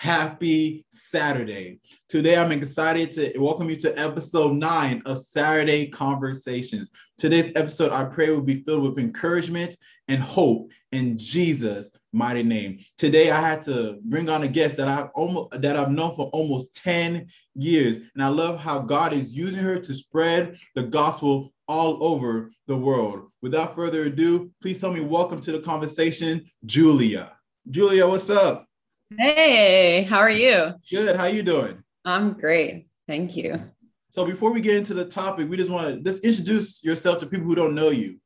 Happy Saturday. Today, I'm excited to welcome you to episode nine of Saturday Conversations. Today's episode, I pray, will be filled with encouragement and hope in Jesus' mighty name. Today, I had to bring on a guest that I've almost that I've known for almost 10 years. And I love how God is using her to spread the gospel all over the world. Without further ado, please tell me welcome to the conversation, Julia. Julia, what's up? Hey, how are you? Good. How you doing? I'm great. Thank you. So before we get into the topic, we just want to just introduce yourself to people who don't know you.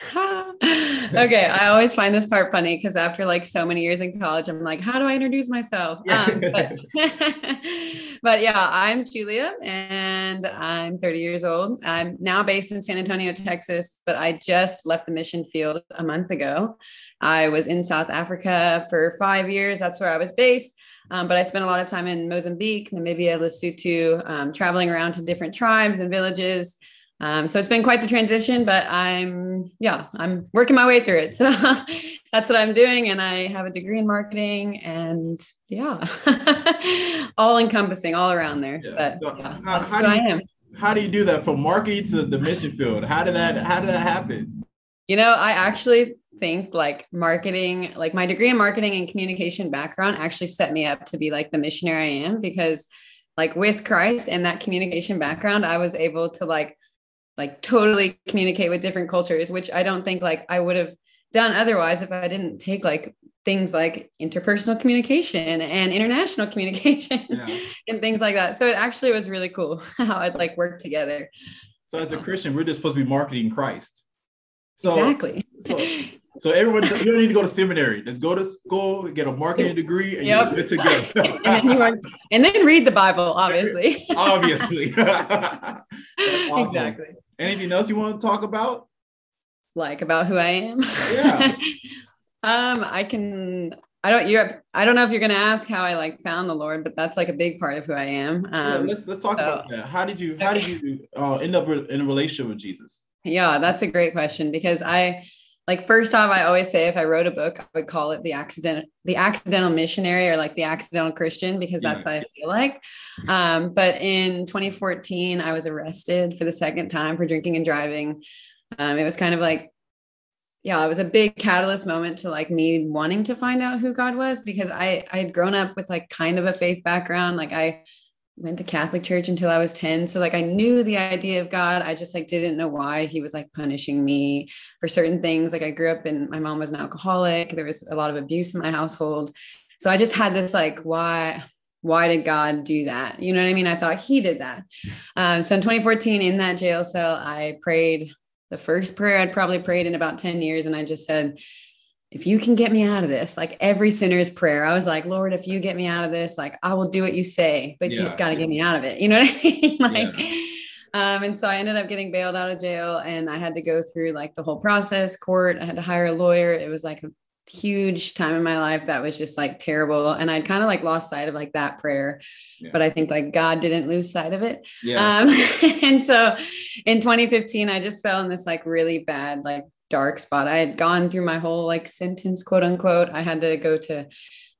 okay, I always find this part funny because after like so many years in college, I'm like, how do I introduce myself? Um, but, but yeah, I'm Julia and I'm 30 years old. I'm now based in San Antonio, Texas, but I just left the mission field a month ago. I was in South Africa for five years. That's where I was based. Um, but I spent a lot of time in Mozambique, Namibia, Lesotho, um, traveling around to different tribes and villages. Um, so it's been quite the transition, but I'm, yeah, I'm working my way through it. So that's what I'm doing. And I have a degree in marketing and yeah, all encompassing all around there. Yeah. But so yeah, how, that's how you, I am. How do you do that from marketing to the mission field? How did that, how did that happen? You know, I actually think like marketing, like my degree in marketing and communication background actually set me up to be like the missionary I am because like with Christ and that communication background, I was able to like like totally communicate with different cultures, which I don't think like I would have done otherwise if I didn't take like things like interpersonal communication and international communication yeah. and things like that. So it actually was really cool how I'd like work together. So as a Christian, we're just supposed to be marketing Christ. So, exactly. So, so everyone, you don't need to go to seminary. Just go to school, get a marketing degree, and yep. you're good to go. and, then are, and, then read the Bible, obviously. obviously. awesome. Exactly. Anything else you want to talk about? Like about who I am? Yeah. um, I can. I don't. You. I don't know if you're going to ask how I like found the Lord, but that's like a big part of who I am. Um, yeah, let's let's talk so, about that. How did you How okay. did you uh, end up in a relationship with Jesus? Yeah, that's a great question because I like first off, I always say if I wrote a book, I would call it the accident, the accidental missionary or like the accidental Christian because that's yeah. how I feel like. Um, but in 2014, I was arrested for the second time for drinking and driving. Um, it was kind of like, yeah, it was a big catalyst moment to like me wanting to find out who God was because I I had grown up with like kind of a faith background. Like I went to Catholic church until I was 10. So like I knew the idea of God. I just like didn't know why he was like punishing me for certain things. Like I grew up and my mom was an alcoholic. There was a lot of abuse in my household. So I just had this like, why, why did God do that? You know what I mean? I thought he did that. Um, so in 2014, in that jail cell, I prayed the first prayer I'd probably prayed in about 10 years. And I just said, if you can get me out of this, like every sinner's prayer, I was like, Lord, if you get me out of this, like I will do what you say, but yeah, you just got to yeah. get me out of it. You know what I mean? like, yeah. um, and so I ended up getting bailed out of jail and I had to go through like the whole process, court. I had to hire a lawyer. It was like a huge time in my life that was just like terrible. And I'd kind of like lost sight of like that prayer, but I think like God didn't lose sight of it. Yeah. Um, and so in 2015, I just fell in this like really bad, like dark spot. I had gone through my whole like sentence, quote unquote. I had to go to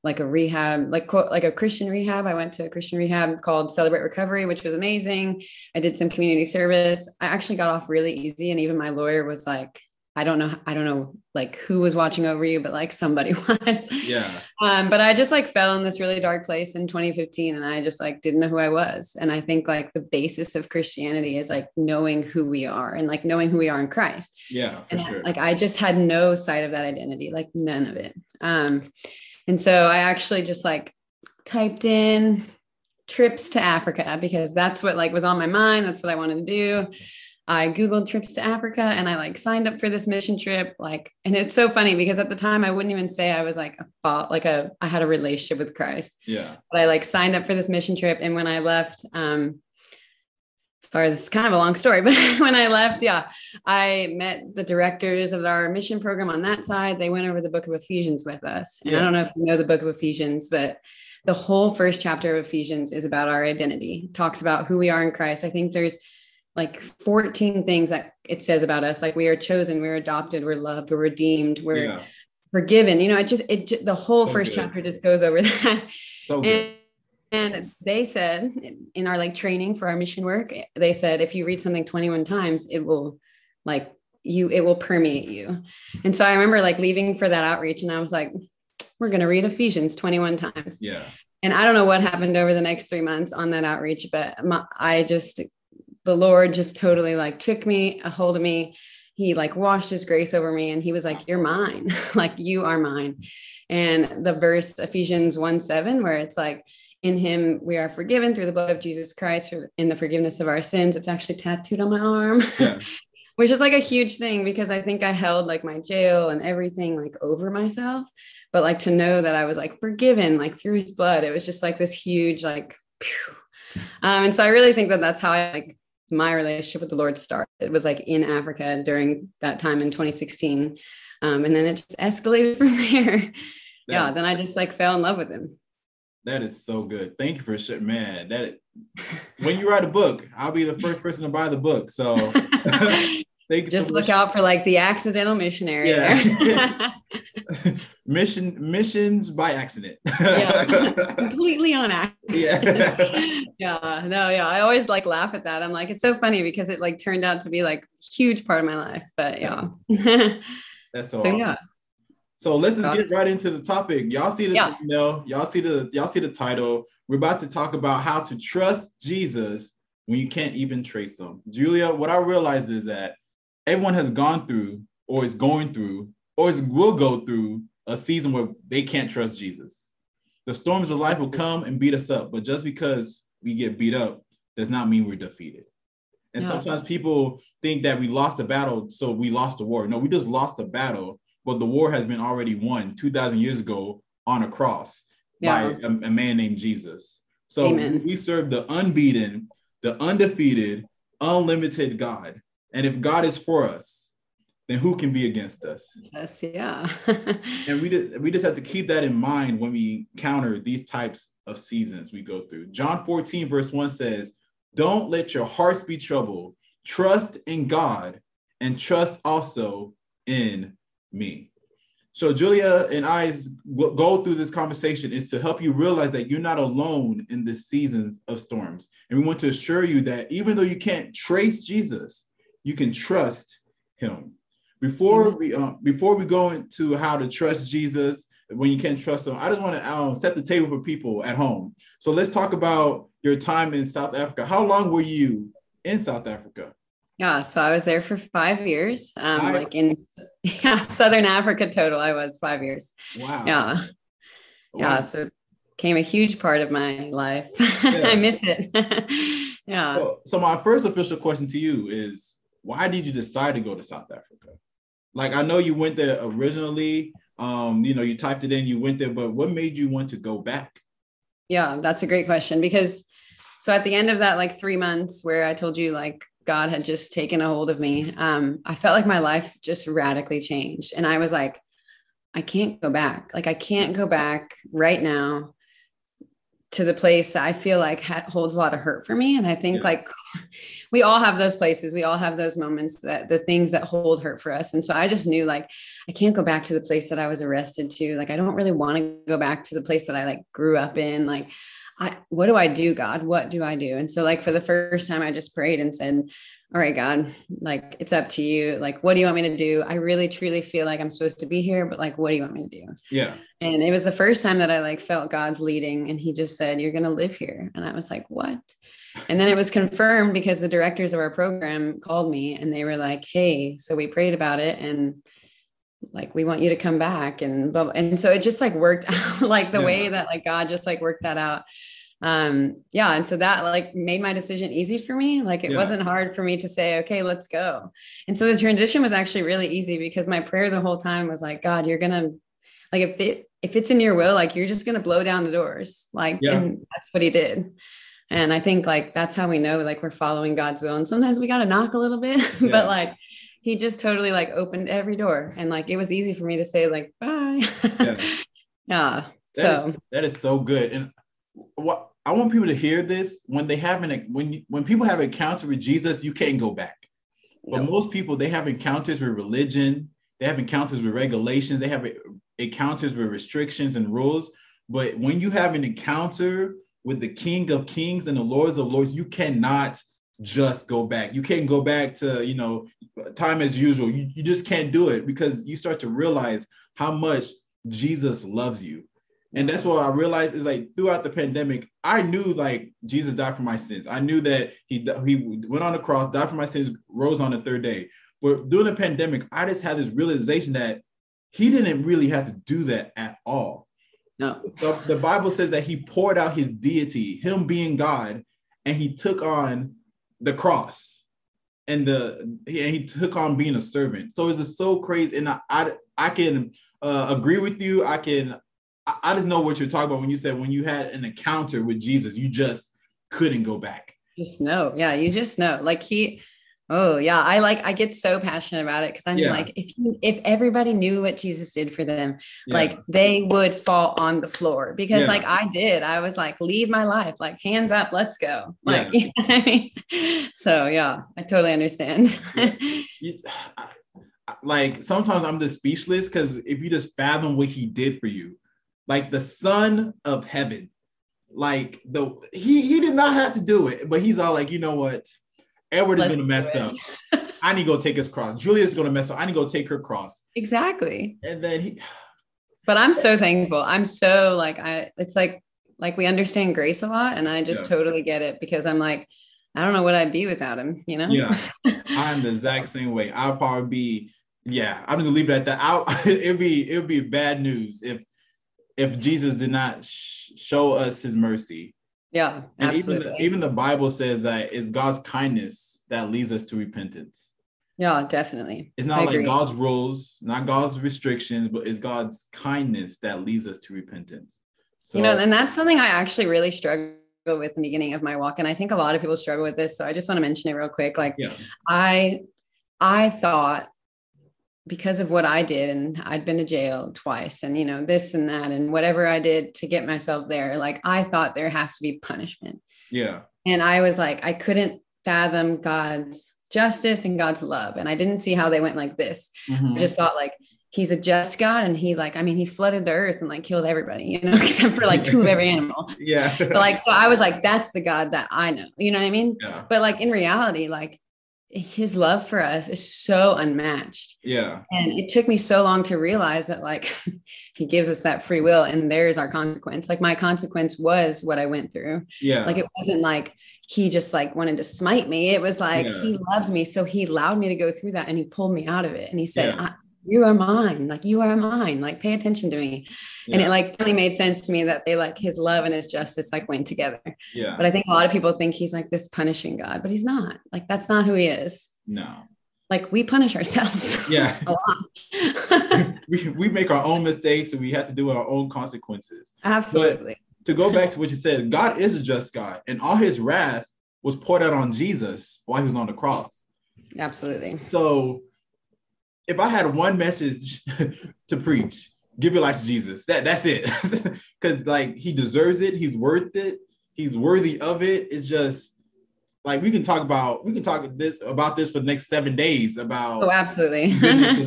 like a rehab, like quote, like a Christian rehab. I went to a Christian rehab called Celebrate Recovery, which was amazing. I did some community service. I actually got off really easy. And even my lawyer was like, I don't know, I don't know like who was watching over you, but like somebody was. Yeah. Um, but I just like fell in this really dark place in 2015 and I just like didn't know who I was. And I think like the basis of Christianity is like knowing who we are and like knowing who we are in Christ. Yeah, for and sure. like I just had no sight of that identity, like none of it. Um, and so I actually just like typed in trips to Africa because that's what like was on my mind. That's what I wanted to do. I Googled trips to Africa and I like signed up for this mission trip. Like, and it's so funny because at the time I wouldn't even say I was like a fault, like a, I had a relationship with Christ. Yeah. But I like signed up for this mission trip. And when I left, um, sorry, this is kind of a long story, but when I left, yeah, I met the directors of our mission program on that side. They went over the book of Ephesians with us. And yeah. I don't know if you know the book of Ephesians, but the whole first chapter of Ephesians is about our identity, it talks about who we are in Christ. I think there's like 14 things that it says about us like we are chosen we're adopted we're loved we're redeemed we're yeah. forgiven you know it just it the whole so first good. chapter just goes over that So good. And, and they said in our like training for our mission work, they said if you read something 21 times, it will like you, it will permeate you. And so I remember like leaving for that outreach and I was like, we're going to read Ephesians 21 times. Yeah. And I don't know what happened over the next three months on that outreach, but my, I just, the Lord just totally like took me a hold of me. He like washed his grace over me and he was like you're mine. Like you are mine. And the verse ephesians 1 7 where it's like in him we are forgiven through the blood of jesus christ in the forgiveness of our sins. It's actually tattooed on my arm. Yeah. which is like a huge thing because i think i held like my jail and everything like over myself. But like to know that i was like forgiven like through his blood it was just like this huge like um, and so i really think that that's how i like my relationship with the Lord started. It was like in Africa during that time in 2016. Um, and then it just escalated from there. That, yeah. Then I just like fell in love with him. That is so good. Thank you for sharing, man. That when you write a book, I'll be the first person to buy the book. So Thank Just so look out for like the accidental missionary. Yeah. Mission missions by accident. yeah. Completely on accident. Yeah. yeah. No, yeah. I always like laugh at that. I'm like, it's so funny because it like turned out to be like huge part of my life. But yeah. That's so, so awesome. yeah. So let's just get right into the topic. Y'all see the yeah. know, y'all see the y'all see the title. We're about to talk about how to trust Jesus when you can't even trace him. Julia, what I realized is that everyone has gone through or is going through or is, will go through a season where they can't trust Jesus. The storms of life will come and beat us up, but just because we get beat up does not mean we're defeated. And yeah. sometimes people think that we lost the battle, so we lost the war. No, we just lost the battle, but the war has been already won 2,000 years ago on a cross yeah. by a, a, man named Jesus. So Amen. we serve the unbeaten, the undefeated, unlimited God and if God is for us, then who can be against us? That's yeah. and we just, we just have to keep that in mind when we counter these types of seasons we go through. John 14, verse 1 says, Don't let your hearts be troubled. Trust in God and trust also in me. So Julia and I's goal through this conversation is to help you realize that you're not alone in the seasons of storms. And we want to assure you that even though you can't trace Jesus, you can trust him. Before mm-hmm. we um, before we go into how to trust Jesus when you can't trust him, I just want to um, set the table for people at home. So let's talk about your time in South Africa. How long were you in South Africa? Yeah, so I was there for five years. Um, five? like in yeah, Southern Africa total, I was five years. Wow. Yeah. Wow. Yeah. So became a huge part of my life. Yeah. I miss it. yeah. Well, so my first official question to you is why did you decide to go to South Africa? Like I know you went there originally. Um, you know, you typed it in, you went there, but what made you want to go back? Yeah, that's a great question because so at the end of that like 3 months where I told you like God had just taken a hold of me, um, I felt like my life just radically changed. And I was like, I can't go back. Like, I can't go back right now to the place that I feel like ha- holds a lot of hurt for me. And I think yeah. like we all have those places, we all have those moments that the things that hold hurt for us. And so I just knew like I can't go back to the place that I was arrested to. Like I don't really want to go back to the place that I like grew up in. Like I, what do I do, God? What do I do? And so, like, for the first time, I just prayed and said, All right, God, like, it's up to you. Like, what do you want me to do? I really, truly feel like I'm supposed to be here, but like, what do you want me to do? Yeah. And it was the first time that I like felt God's leading, and He just said, You're going to live here. And I was like, What? And then it was confirmed because the directors of our program called me and they were like, Hey, so we prayed about it. And like we want you to come back and blah, blah. and so it just like worked out like the yeah. way that like god just like worked that out um yeah and so that like made my decision easy for me like it yeah. wasn't hard for me to say okay let's go and so the transition was actually really easy because my prayer the whole time was like god you're gonna like if it if it's in your will like you're just gonna blow down the doors like yeah. and that's what he did and i think like that's how we know like we're following god's will. And sometimes we got to knock a little bit yeah. but like he just totally like opened every door. And like it was easy for me to say like bye. Yeah, yeah. That so. is, that is so good. And what i want people to hear this. When they have an when when people have encounter with jesus you can't go back. But no. most people they have encounters with religion. They have encounters with regulations. They have encounters with restrictions and rules. But when you have an encounter with the King of Kings and the Lords of Lords, you cannot just go back. You can't go back to, you know, time as usual. You, you just can't do it because you start to realize how much Jesus loves you. And that's what I realized is like throughout the pandemic, I knew like Jesus died for my sins. I knew that he he went on the cross, died for my sins, rose on the third day. But during the pandemic, I just had this realization that he didn't really have to do that at all. No. The, the Bible says that he poured out his deity, him being God, and he took on the cross and the and he took on being a servant. So it's just so crazy. And I I, I can uh, agree with you. I can I, I just know what you're talking about when you said when you had an encounter with Jesus, you just couldn't go back. Just know. Yeah, you just know. Like he Oh yeah, I like I get so passionate about it because I'm yeah. like if you if everybody knew what Jesus did for them, yeah. like they would fall on the floor because yeah. like I did. I was like, leave my life, like hands up, let's go. Like you know I mean? so yeah, I totally understand. like sometimes I'm just speechless because if you just fathom what he did for you, like the son of heaven, like the he he did not have to do it, but he's all like, you know what? Edward Let's is going to mess up. I need to go take his cross. Julia's going to mess up. I need to go take her cross. Exactly. And then he. But I'm so thankful. I'm so like I. It's like like we understand grace a lot, and I just yeah. totally get it because I'm like, I don't know what I'd be without him. You know. Yeah, I'm the exact same way. I'll probably be. Yeah, I'm just gonna leave it at that. I'll, it'd be it'd be bad news if if Jesus did not sh- show us His mercy yeah, and absolutely. even even the Bible says that it's God's kindness that leads us to repentance. Yeah, definitely. It's not I like agree. God's rules, not God's restrictions, but it's God's kindness that leads us to repentance. So, you know, and that's something I actually really struggle with in the beginning of my walk, and I think a lot of people struggle with this. So I just want to mention it real quick. Like, yeah. I I thought because of what I did, and I'd been to jail twice, and you know, this and that, and whatever I did to get myself there, like I thought there has to be punishment. Yeah. And I was like, I couldn't fathom God's justice and God's love. And I didn't see how they went like this. Mm-hmm. I just thought like he's a just God and he like, I mean, he flooded the earth and like killed everybody, you know, except for like two of every animal. Yeah. but like, so I was like, that's the God that I know. You know what I mean? Yeah. But like in reality, like his love for us is so unmatched. Yeah. And it took me so long to realize that like he gives us that free will and there's our consequence. Like my consequence was what I went through. Yeah. Like it wasn't like he just like wanted to smite me. It was like yeah. he loves me. So he allowed me to go through that and he pulled me out of it. And he said, yeah you are mine like you are mine like pay attention to me. Yeah. and it like really made sense to me that they like his love and his justice like went together. Yeah. But i think a lot of people think he's like this punishing god but he's not. Like that's not who he is. No. Like we punish ourselves yeah. a lot. We, we make our own mistakes and we have to do our own consequences. Absolutely. but to go back to what you said god is a just god and all his wrath was poured out on jesus while he was on the cross. Absolutely. So if I had one message to preach, give your life to Jesus. That that's it. Because like he deserves it. He's worth it. He's worthy of it. It's just like we can talk about we can talk this about this for the next seven days about oh absolutely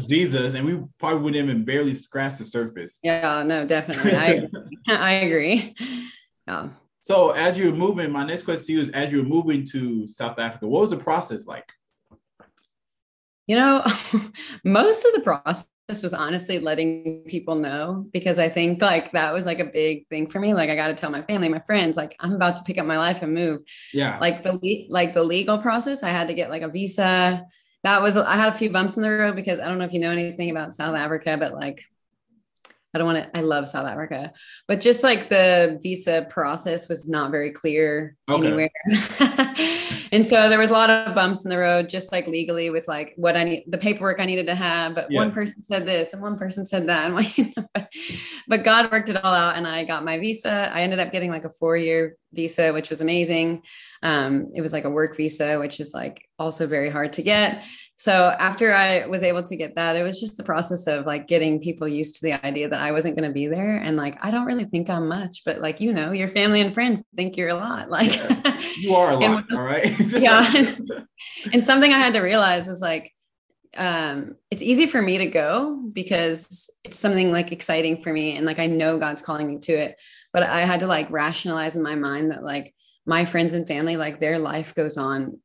Jesus and we probably wouldn't even barely scratch the surface. Yeah, no, definitely. I I agree. Yeah. So as you're moving, my next question to you is as you're moving to South Africa, what was the process like? You know, most of the process was honestly letting people know because I think like that was like a big thing for me. Like I got to tell my family, my friends, like I'm about to pick up my life and move. Yeah. Like the like the legal process, I had to get like a visa. That was I had a few bumps in the road because I don't know if you know anything about South Africa, but like I don't want to, I love South Africa, but just like the visa process was not very clear okay. anywhere. and so there was a lot of bumps in the road, just like legally with like what I need, the paperwork I needed to have. But yeah. one person said this and one person said that. And but God worked it all out and I got my visa. I ended up getting like a four year visa, which was amazing. Um, it was like a work visa, which is like also very hard to get so after I was able to get that, it was just the process of like getting people used to the idea that I wasn't going to be there. And like, I don't really think I'm much, but like, you know, your family and friends think you're a lot. Like yeah. you are a lot. all right. yeah. and something I had to realize was like, um it's easy for me to go because it's something like exciting for me and like I know God's calling me to it. But I had to like rationalize in my mind that like my friends and family, like their life goes on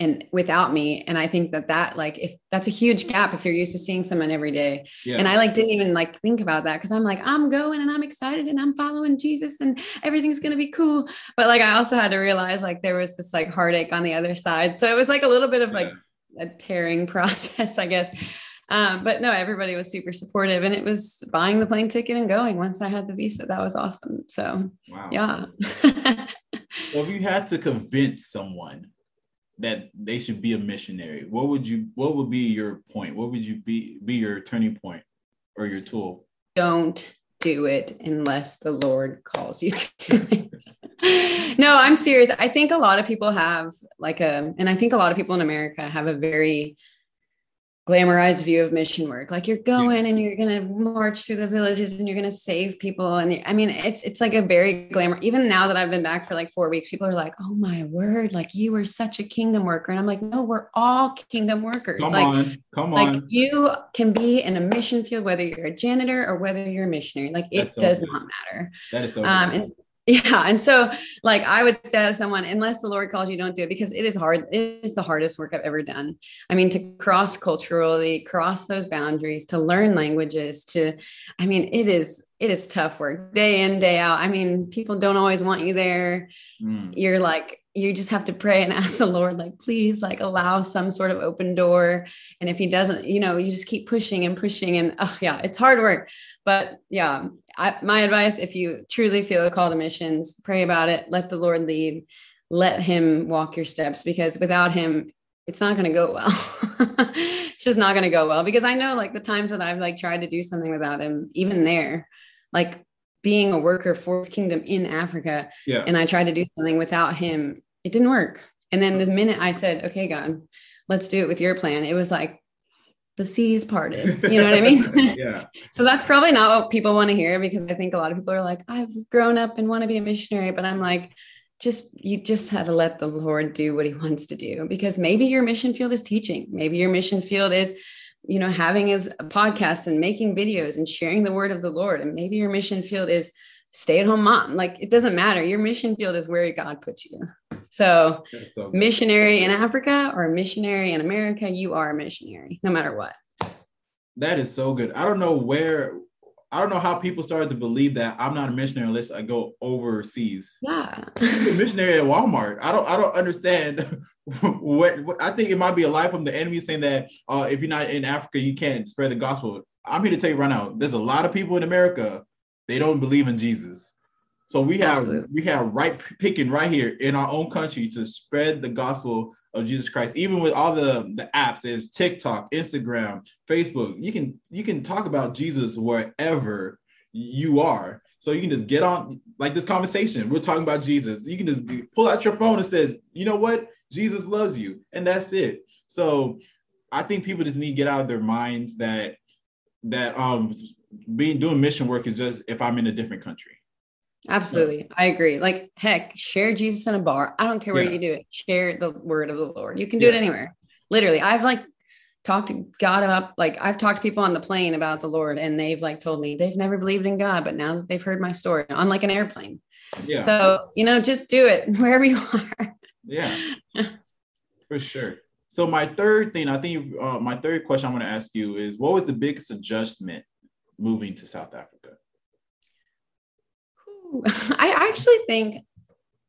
and without me. And i think that that like if that's a huge gap if you're used to seeing someone every day. Yeah. and i like didn't even like think about that because i'm like i'm going and i'm excited and i'm following jesus and everything's going to be cool. But like i also had to realize like there was this like heartache on the other side. So it was like a little bit of like a tearing process i guess. Um, but no everybody was super supportive and it was buying the plane ticket and going once i had the visa. That was awesome. So wow. yeah. Well if you had to convince someone that they should be a missionary, what would you what would be your point? What would you be be your turning point or your tool? Don't do it unless the Lord calls you to it. no, I'm serious. I think a lot of people have like a and I think a lot of people in America have a very glamorized view of mission work. Like you're going and you're going to march through the villages and you're going to save people. And i mean it's it's like a very glamour even now that i've been back for like 4 weeks people are like oh my word like you were such a kingdom worker. And i'm like no we're all kingdom workers. Come like on come on. like you can be in a mission field whether you're a janitor or whether you're a missionary. Like it so does good. not matter. That is so um, and yeah. And so, like, I would say to someone, unless the Lord calls you, don't do it because it is hard. It is the hardest work I've ever done. I mean, to cross culturally, cross those boundaries, to learn languages, to, I mean, it is, it is tough work day in, day out. I mean, people don't always want you there. Mm. You're like, you just have to pray and ask the Lord, like, please, like, allow some sort of open door. And if He doesn't, you know, you just keep pushing and pushing. And oh, yeah, it's hard work. But yeah, I, my advice if you truly feel a call to missions, pray about it, let the Lord lead, let Him walk your steps because without Him, it's not going to go well. it's just not going to go well because I know like the times that I've like tried to do something without Him, even there, like being a worker for His kingdom in Africa, yeah. and I tried to do something without Him, it didn't work. And then the minute I said, okay, God, let's do it with your plan, it was like, the seas parted. You know what I mean? yeah. so that's probably not what people want to hear because I think a lot of people are like, I've grown up and want to be a missionary, but I'm like, just you just have to let the Lord do what he wants to do because maybe your mission field is teaching. Maybe your mission field is, you know, having his podcast and making videos and sharing the word of the Lord. And maybe your mission field is stay at home mom. Like it doesn't matter. Your mission field is where God puts you. So, so missionary in Africa or missionary in America, you are a missionary no matter what. That is so good. I don't know where I don't know how people started to believe that I'm not a missionary unless I go overseas. Yeah. missionary at Walmart. I don't I don't understand what, what, I think it might be a lie from the enemy saying that uh, if you're not in Africa, you can't spread the gospel. I'm here to tell you right now, there's a lot of people in America, they don't believe in Jesus. So we have Absolutely. we have right picking right here in our own country to spread the gospel of Jesus Christ. Even with all the the apps, there's TikTok, Instagram, Facebook. You can you can talk about Jesus wherever you are. So you can just get on like this conversation. We're talking about Jesus. You can just pull out your phone and says, you know what, Jesus loves you, and that's it. So I think people just need to get out of their minds that that um being doing mission work is just if I'm in a different country. Absolutely. I agree. Like, heck, share Jesus in a bar. I don't care where yeah. you do it. Share the word of the Lord. You can do yeah. it anywhere. Literally. I've like talked to God about, like, I've talked to people on the plane about the Lord and they've like told me they've never believed in God, but now that they've heard my story on like an airplane. Yeah. So, you know, just do it wherever you are. yeah. For sure. So, my third thing, I think uh, my third question I'm going to ask you is what was the biggest adjustment moving to South Africa? I actually think,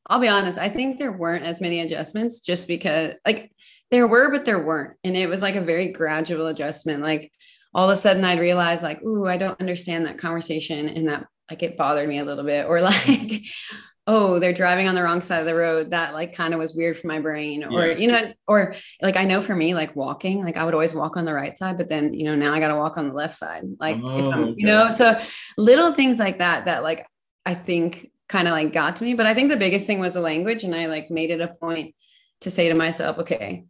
I'll be honest, I think there weren't as many adjustments just because, like, there were, but there weren't. And it was like a very gradual adjustment. Like, all of a sudden, I'd realize, like, ooh, I don't understand that conversation. And that, like, it bothered me a little bit. Or, like, oh, they're driving on the wrong side of the road. That, like, kind of was weird for my brain. Or, yeah. you know, or like, I know for me, like, walking, like, I would always walk on the right side, but then, you know, now I got to walk on the left side. Like, oh, if I'm, okay. you know, so little things like that, that, like, I think kind of like got to me. But I think the biggest thing was the language. And I like made it a point to say to myself, okay,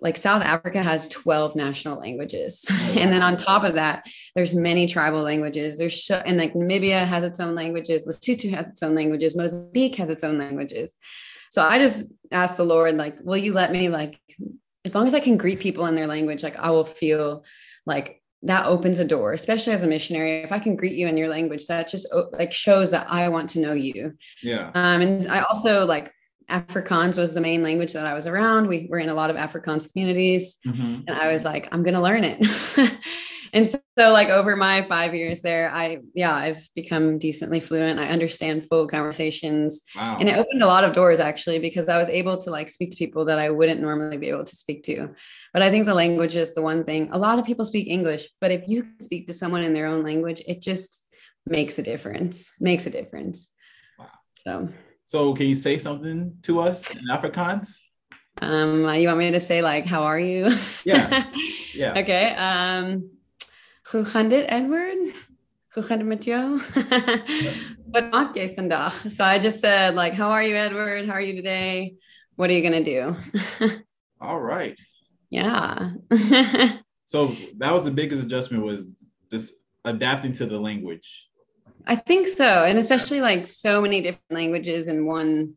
like South Africa has 12 national languages. Oh, and then on top of that, there's many tribal languages. There's so, and like Namibia has its own languages, Lesotho has its own languages, Mozambique has its own languages. So I just asked the Lord, like, will you let me like as long as I can greet people in their language, like I will feel like that opens a door, especially as a missionary. If I can greet you in your language, that just like shows that I want to know you. Yeah. Um, and I also like Afrikaans was the main language that I was around. We were in a lot of Afrikaans communities, mm-hmm. and I was like, I'm gonna learn it. and so, so, like over my five years there, I yeah, I've become decently fluent. I understand full conversations, wow. and it opened a lot of doors actually because I was able to like speak to people that I wouldn't normally be able to speak to. But I think the language is the one thing. A lot of people speak English, but if you speak to someone in their own language, it just makes a difference. Makes a difference. Wow. So so can you say something to us in Afrikaans? Um, you want me to say like, how are you? Yeah. Yeah. okay. Um, hoe gaan dit, Edward? Het met jou? Wat maak jij vandaag? So I just said like, how are you, Edward? How are you today? What are you gonna do? All right. Yeah. so that was the biggest adjustment was just adapting to the language. I think so. And especially like so many different languages in one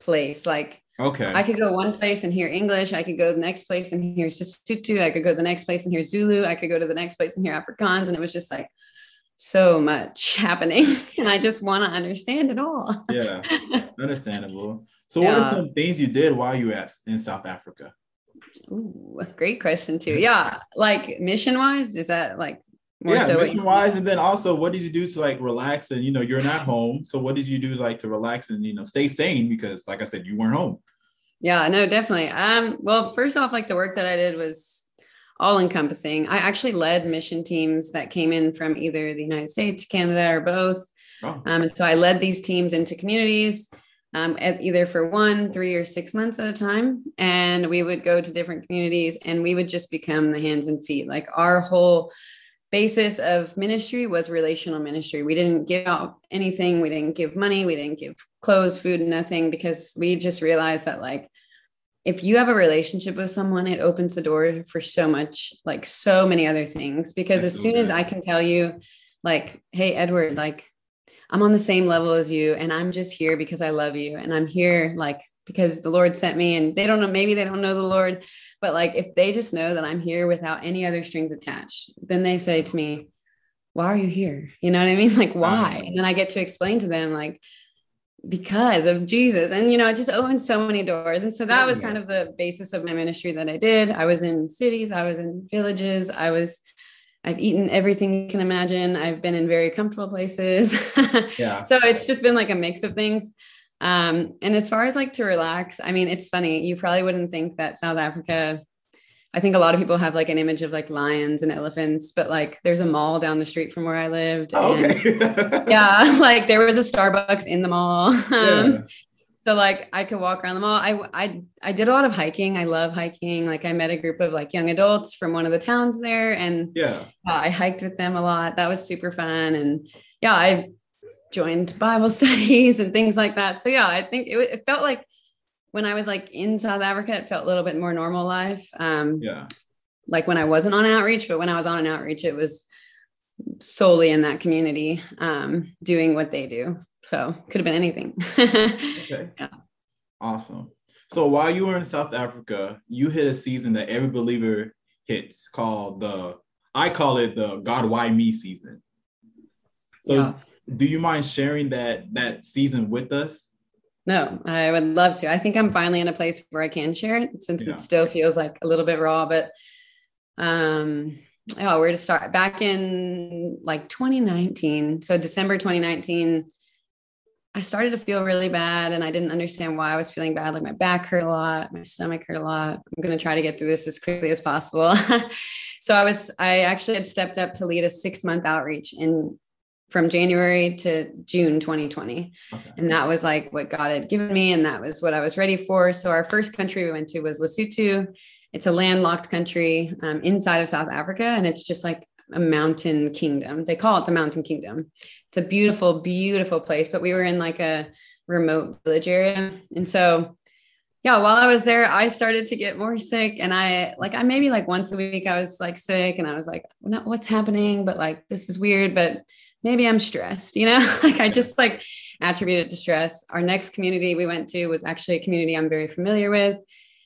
place. Like, okay, I could go one place and hear English. I could go the next place and hear Sotho. I could go the next place and hear Zulu. I could go to the next place and hear Afrikaans. And it was just like so much happening. and I just want to understand it all. yeah, understandable. So, yeah. what are some things you did while you were in South Africa? Ooh, great question too. Yeah, like mission wise, is that like more yeah, so mission wise, and then also, what did you do to like relax? And you know, you're not home, so what did you do like to relax and you know stay sane? Because, like I said, you weren't home. Yeah, no, definitely. Um, well, first off, like the work that I did was all encompassing. I actually led mission teams that came in from either the United States, Canada, or both. Oh. Um, and so I led these teams into communities, um, either for one, three, or six months at a time. And we would go to different communities and we would just become the hands and feet. Like our whole basis of ministry was relational ministry. We didn't give out anything, we didn't give money, we didn't give clothes, food, nothing, because we just realized that, like, if you have a relationship with someone, it opens the door for so much, like, so many other things. Because as soon as I can tell you, like, hey, Edward, like, I'm on the same level as you, and I'm just here because I love you, and I'm here, like, because the Lord sent me, and they don't know, maybe they don't know the Lord, but like if they just know that I'm here without any other strings attached, then they say to me, Why are you here? You know what I mean? Like, why? And then I get to explain to them, like, because of Jesus. And, you know, it just opened so many doors. And so that was kind of the basis of my ministry that I did. I was in cities, I was in villages, I was, I've eaten everything you can imagine. I've been in very comfortable places. yeah. So it's just been like a mix of things. Um, and as far as like to relax, I mean, it's funny. You probably wouldn't think that South Africa, I think a lot of people have like an image of like lions and elephants, but like there's a mall down the street from where I lived. Oh, okay. yeah. Like there was a Starbucks in the mall. Um, yeah. So like I could walk around the mall. I, I I did a lot of hiking. I love hiking. Like I met a group of like young adults from one of the towns there, and yeah, uh, I hiked with them a lot. That was super fun. And yeah, I joined Bible studies and things like that. So yeah, I think it, it, felt like when I was like in South Africa, it felt a little bit more normal life. Um, yeah. Like when I wasn't on outreach, but when I was on an outreach, it was solely in that community um, doing what they do. So could have been anything. okay. Yeah. Awesome. So while you were in South Africa, you hit a season that every believer hits called the, I call it the God, why me season. So yeah do you mind sharing that that season with us? No, I would love to. I think I'm finally in a place where I can share it since yeah. it still feels like a little bit raw, but um oh, where to start? Back in like 2019, so December 2019, I started to feel really bad and I didn't understand why I was feeling bad. Like my back hurt a lot, my stomach hurt a lot. I'm going to try to get through this as quickly as possible. so I was, I actually had stepped up to lead a six month outreach in from January to June 2020. Okay. And that was like what God had given me. And that was what I was ready for. So our first country we went to was Lesotho. It's a landlocked country um, inside of South Africa. And it's just like a mountain kingdom. They call it the mountain kingdom. It's a beautiful, beautiful place, but we were in like a remote village area. And so yeah, while I was there, I started to get more sick. And I like, I maybe like once a week, I was like sick and I was like, what's happening? But like, this is weird. But maybe I'm stressed, you know, like I just like attributed to stress. Our next community we went to was actually a community I'm very familiar with.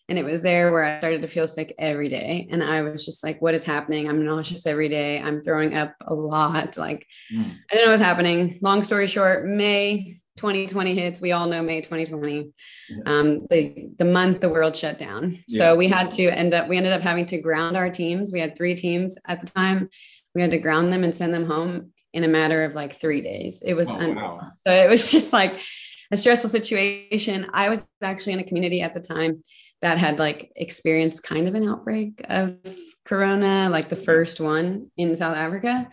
And it was there where I started to feel sick every day. And I was just like, what is happening? I'm nauseous every day. I'm throwing up a lot. Like, mm. I didn't know what's happening. Long story short, May 2020 hits. We all know May 2020, yeah. um, the, the month the world shut down. Yeah. So we had to end up, we ended up having to ground our teams. We had three teams at the time. We had to ground them and send them home in a matter of like three days. It was, oh, un- wow. so it was just like a stressful situation. I was actually in a community at the time that had like experienced kind of an outbreak of corona like the first one in south africa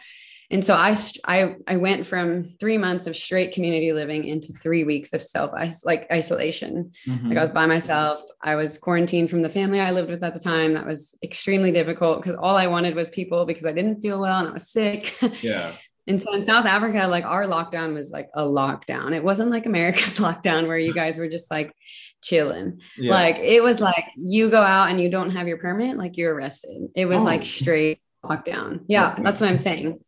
and so I, I i went from three months of straight community living into three weeks of self like isolation mm-hmm. like i was by myself i was quarantined from the family i lived with at the time that was extremely difficult because all i wanted was people because i didn't feel well and i was sick yeah and so in South Africa, like our lockdown was like a lockdown. It wasn't like America's lockdown where you guys were just like chilling. Yeah. Like it was like you go out and you don't have your permit, like you're arrested. It was oh. like straight lockdown. Yeah, that's what I'm saying.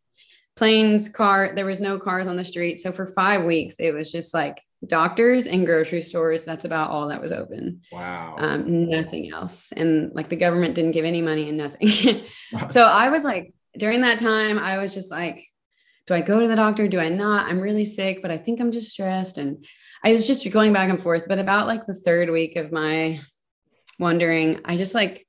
Planes, car, there was no cars on the street. So for five weeks, it was just like doctors and grocery stores. That's about all that was open. Wow. Um, nothing else. And like the government didn't give any money and nothing. so I was like, during that time, I was just like, do I go to the doctor? Do I not? I'm really sick, but I think I'm just stressed. And I was just going back and forth. But about like the third week of my wondering, I just like,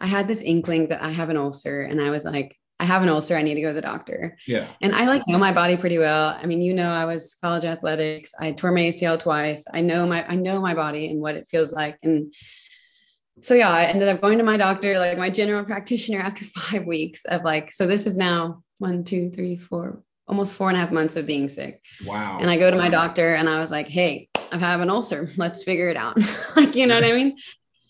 I had this inkling that I have an ulcer. And I was like, I have an ulcer. I need to go to the doctor. Yeah. And I like know my body pretty well. I mean, you know, I was college athletics. I tore my ACL twice. I know my I know my body and what it feels like. And so yeah, I ended up going to my doctor, like my general practitioner after five weeks of like, so this is now one, two, three, four, almost four and a half months of being sick. Wow. And I go to my doctor and I was like, hey, I have an ulcer. Let's figure it out. like, you know what I mean?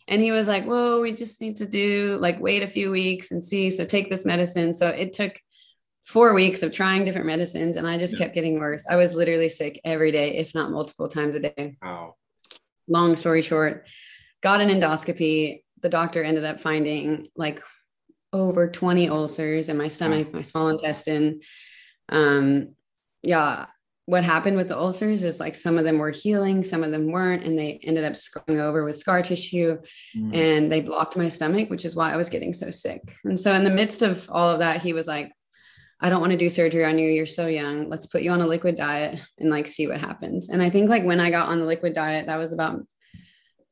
And he was like, whoa, we just need to do like wait a few weeks and see. So take this medicine. So it took four weeks of trying different medicines and I just yeah. kept getting worse. I was literally sick every day, if not multiple times a day. Wow. Long story short, got an endoscopy. The doctor ended up finding like over 20 ulcers in my stomach, my small intestine. Um, yeah, what happened with the ulcers is like some of them were healing, some of them weren't, and they ended up scarring over with scar tissue mm. and they blocked my stomach, which is why I was getting so sick. And so, in the midst of all of that, he was like, I don't want to do surgery on you. You're so young. Let's put you on a liquid diet and like see what happens. And I think like when I got on the liquid diet, that was about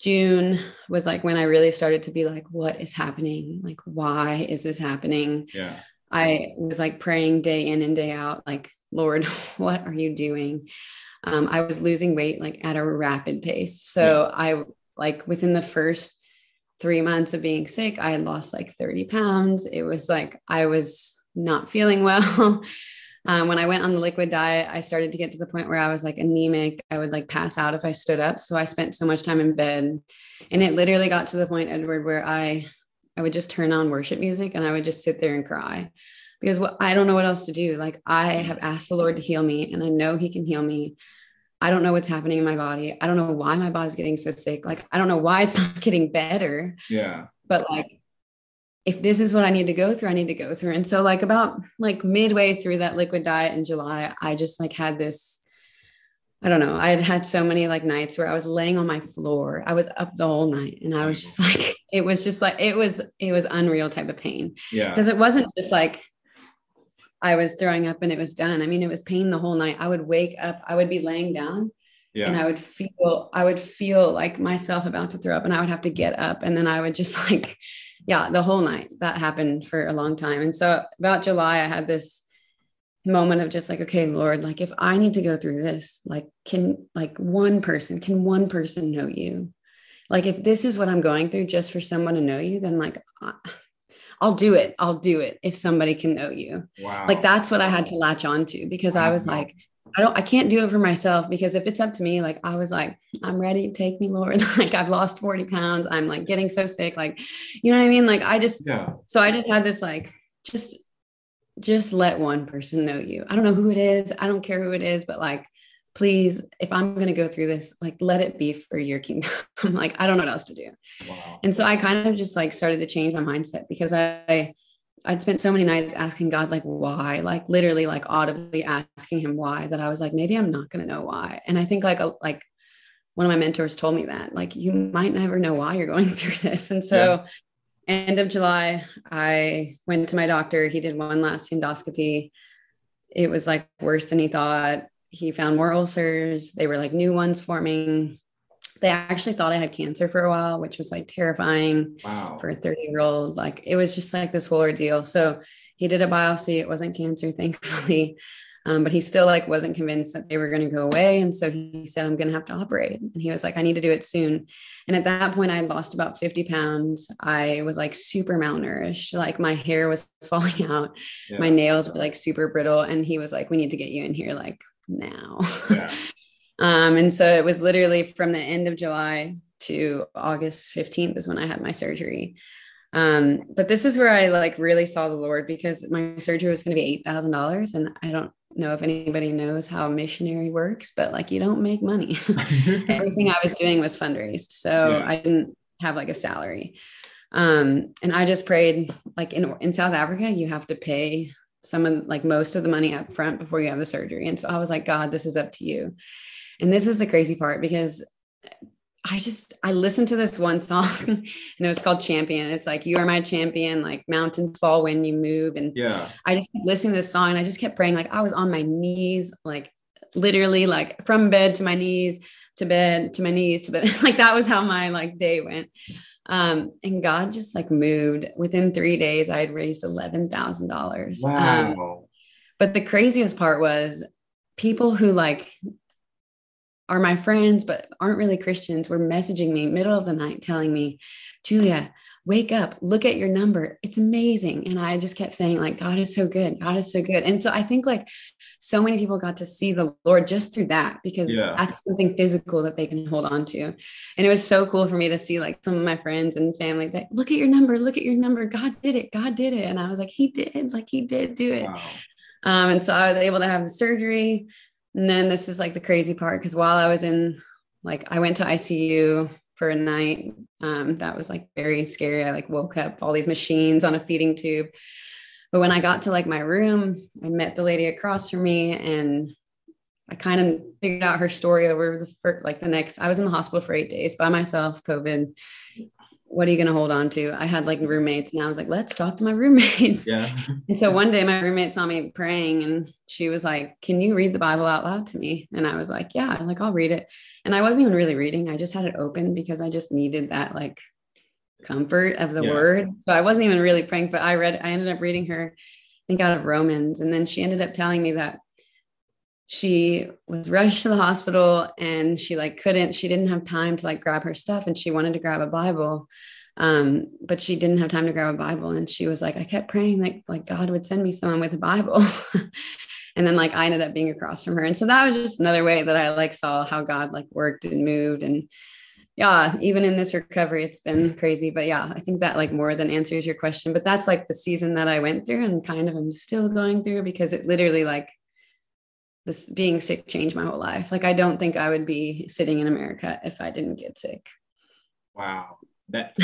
June was like when I really started to be like, what is happening? Like, why is this happening? Yeah. I was like praying day in and day out, like, Lord, what are you doing? Um, I was losing weight like at a rapid pace. So yeah. I like within the first three months of being sick, I had lost like 30 pounds. It was like I was not feeling well. Um, when I went on the liquid diet, I started to get to the point where I was like anemic. I would like pass out if I stood up. So I spent so much time in bed. And it literally got to the point, Edward, where I I would just turn on worship music and I would just sit there and cry because what I don't know what else to do. Like I have asked the Lord to heal me and I know he can heal me. I don't know what's happening in my body. I don't know why my body's getting so sick. Like I don't know why it's not getting better. Yeah. But like if this is what I need to go through, I need to go through. And so like about like midway through that liquid diet in July, I just like had this I don't know. I had had so many like nights where I was laying on my floor. I was up the whole night and I was just like it was just like it was it was unreal type of pain. Yeah. Because it wasn't just like I was throwing up and it was done. I mean, it was pain the whole night. I would wake up, I would be laying down yeah. and I would feel I would feel like myself about to throw up and I would have to get up and then I would just like yeah, the whole night that happened for a long time. And so about July, I had this moment of just like, okay, Lord, like if I need to go through this, like, can like one person, can one person know you? Like, if this is what I'm going through just for someone to know you, then like, I'll do it. I'll do it if somebody can know you. Wow. Like, that's what I had to latch on to because I was like, I don't, I can't do it for myself because if it's up to me, like I was like, I'm ready, take me, Lord. like I've lost 40 pounds. I'm like getting so sick. Like, you know what I mean? Like I just, yeah. so I just had this like, just, just let one person know you. I don't know who it is. I don't care who it is, but like, please, if I'm going to go through this, like let it be for your kingdom. I'm like, I don't know what else to do. Wow. And so I kind of just like started to change my mindset because I, I'd spent so many nights asking God, like, why, like literally, like audibly asking him why that I was like, maybe I'm not going to know why. And I think like, a, like one of my mentors told me that like you might never know why you're going through this. And so yeah. end of july i went to my doctor. He did one last endoscopy. It was like worse than he thought. He found more ulcers. They were like new ones forming they actually thought i had cancer for a while which was like terrifying wow. for a 30 year old like it was just like this whole ordeal so he did a biopsy it wasn't cancer thankfully um, but he still like wasn't convinced that they were going to go away. And so he said, I'm going to have to operate. And he was like, I need to do it soon. And at that point, I had lost about 50 pounds. I was like super malnourished. Like my hair was falling out. Yeah. My nails were like super brittle. And he was like, we need to get you in here like now. Yeah. um, and so it was literally from the end of July to August 15th is when I had my surgery. Um, but this is where I like really saw the Lord because my surgery was going to be eight thousand dollars, and I don't know if anybody knows how missionary works, but like you don't make money. Everything I was doing was fundraised. So yeah. I didn't have like a salary. Um, and I just prayed like in, in South Africa, you have to pay some of like most of the money up front before you have the surgery. And so I was like, God, this is up to you. And this is the crazy part because I just I listened to this one song and it was called Champion. It's like you are my champion, like mountains fall when you move. And yeah, I just listening to this song and I just kept praying. Like I was on my knees, like literally like from bed to my knees to bed to my knees to bed. like that was how my like day went. Um, and God just like moved within three days. I had raised eleven thousand dollars. Wow. Um, but the craziest part was people who like are my friends but aren't really Christians were messaging me middle of the night telling me, Julia, wake up, look at your number. It's amazing. And I just kept saying, like, God is so good. God is so good. And so I think like so many people got to see the Lord just through that because yeah. that's something physical that they can hold on to. And it was so cool for me to see like some of my friends and family that look at your number, look at your number. God did it. God did it. And I was like, He did, like he did do it. Wow. Um, and so I was able to have the surgery. And then this is like the crazy part because while I was in, like, I went to ICU for a night. Um, that was like very scary. I like woke up all these machines on a feeding tube. But when I got to like my room, I met the lady across from me and I kind of figured out her story over the first, like the next, I was in the hospital for eight days by myself, COVID what are you going to hold on to? I had like roommates and I was like, let's talk to my roommates. Yeah. and so one day my roommate saw me praying and she was like, can you read the Bible out loud to me? And I was like, yeah, like I'll read it. And I wasn't even really reading. I just had it open because I just needed that like comfort of the yeah. word. So I wasn't even really praying, but I read, I ended up reading her, I think out of Romans. And then she ended up telling me that she was rushed to the hospital and she like couldn't she didn't have time to like grab her stuff and she wanted to grab a bible um but she didn't have time to grab a bible and she was like i kept praying that like god would send me someone with a bible. And then like i ended up being across from her. And so that was just another way that i like saw how god like worked and moved. And yeah even in this recovery it's been crazy. But yeah i think that like more than answers your question but that's like the season that i went through and kind of i'm still going through because it literally like this being sick changed my whole life. Like I don't think I would be sitting in America if I didn't get sick. Wow. That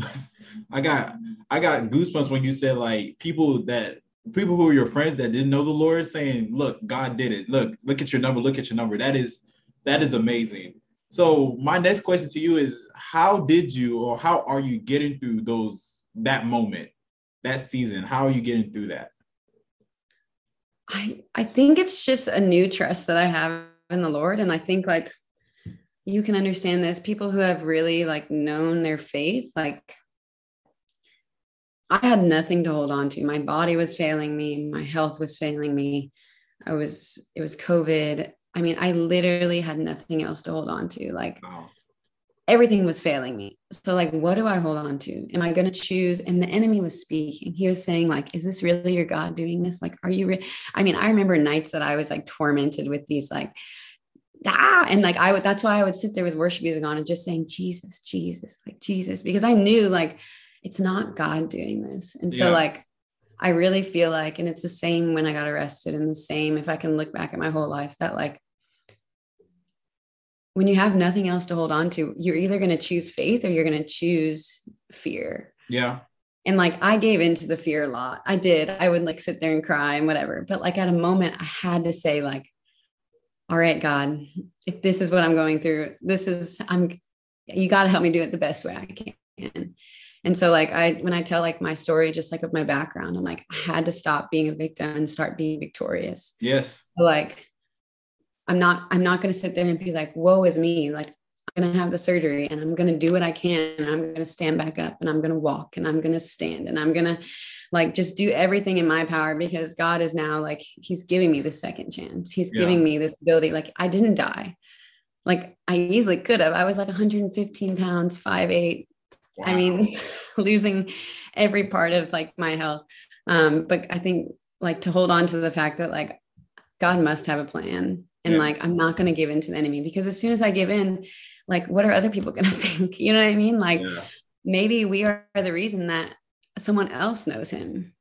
I got I got goosebumps when you said like people that people who are your friends that didn't know the Lord saying, look, God did it. Look, look at your number, look at your number. That is that is amazing. So my next question to you is how did you or how are you getting through those that moment, that season? How are you getting through that? I I think it's just a new trust that I have in the Lord and I think like you can understand this people who have really like known their faith like I had nothing to hold on to. My body was failing me, my health was failing me. I was it was covid. I mean, I literally had nothing else to hold on to. Like wow everything was failing me. So like, what do I hold on to? Am I going to choose? And the enemy was speaking. He was saying like, is this really your God doing this? Like, are you, re-? I mean, I remember nights that I was like tormented with these like, ah, and like I would, that's why I would sit there with worship music on and just saying, Jesus, Jesus, like Jesus, because I knew like, it's not God doing this. And so yeah. like, I really feel like, and it's the same when I got arrested and the same, if I can look back at my whole life that like, when you have nothing else to hold on to, you're either going to choose faith or you're going to choose fear. Yeah. And like I gave into the fear a lot. I did. I would like sit there and cry and whatever. But like at a moment, I had to say, like, all right, God, if this is what I'm going through, this is I'm you got to help me do it the best way I can. And so like I when I tell like my story just like of my background, I'm like I had to stop being a victim and start being victorious. Yes. Like I'm not I'm not going to sit there and be like woe is me. Like I'm going to have the surgery and I'm going to do what I can and I'm going to stand back up and I'm going to walk and I'm going to stand and I'm going to like just do everything in my power because God is now like he's giving me the second chance. He's yeah. giving me this ability like I didn't die. Like I easily could have. I was like 115 pounds, five eight. Wow. I mean, losing every part of like my health. Um, but I think like to hold on to the fact that like God must have a plan and yeah. like I'm not going to give in to the enemy because as soon as I give in, like what are other people going to think? You know what I mean? Like yeah. maybe we are the reason that someone else knows him.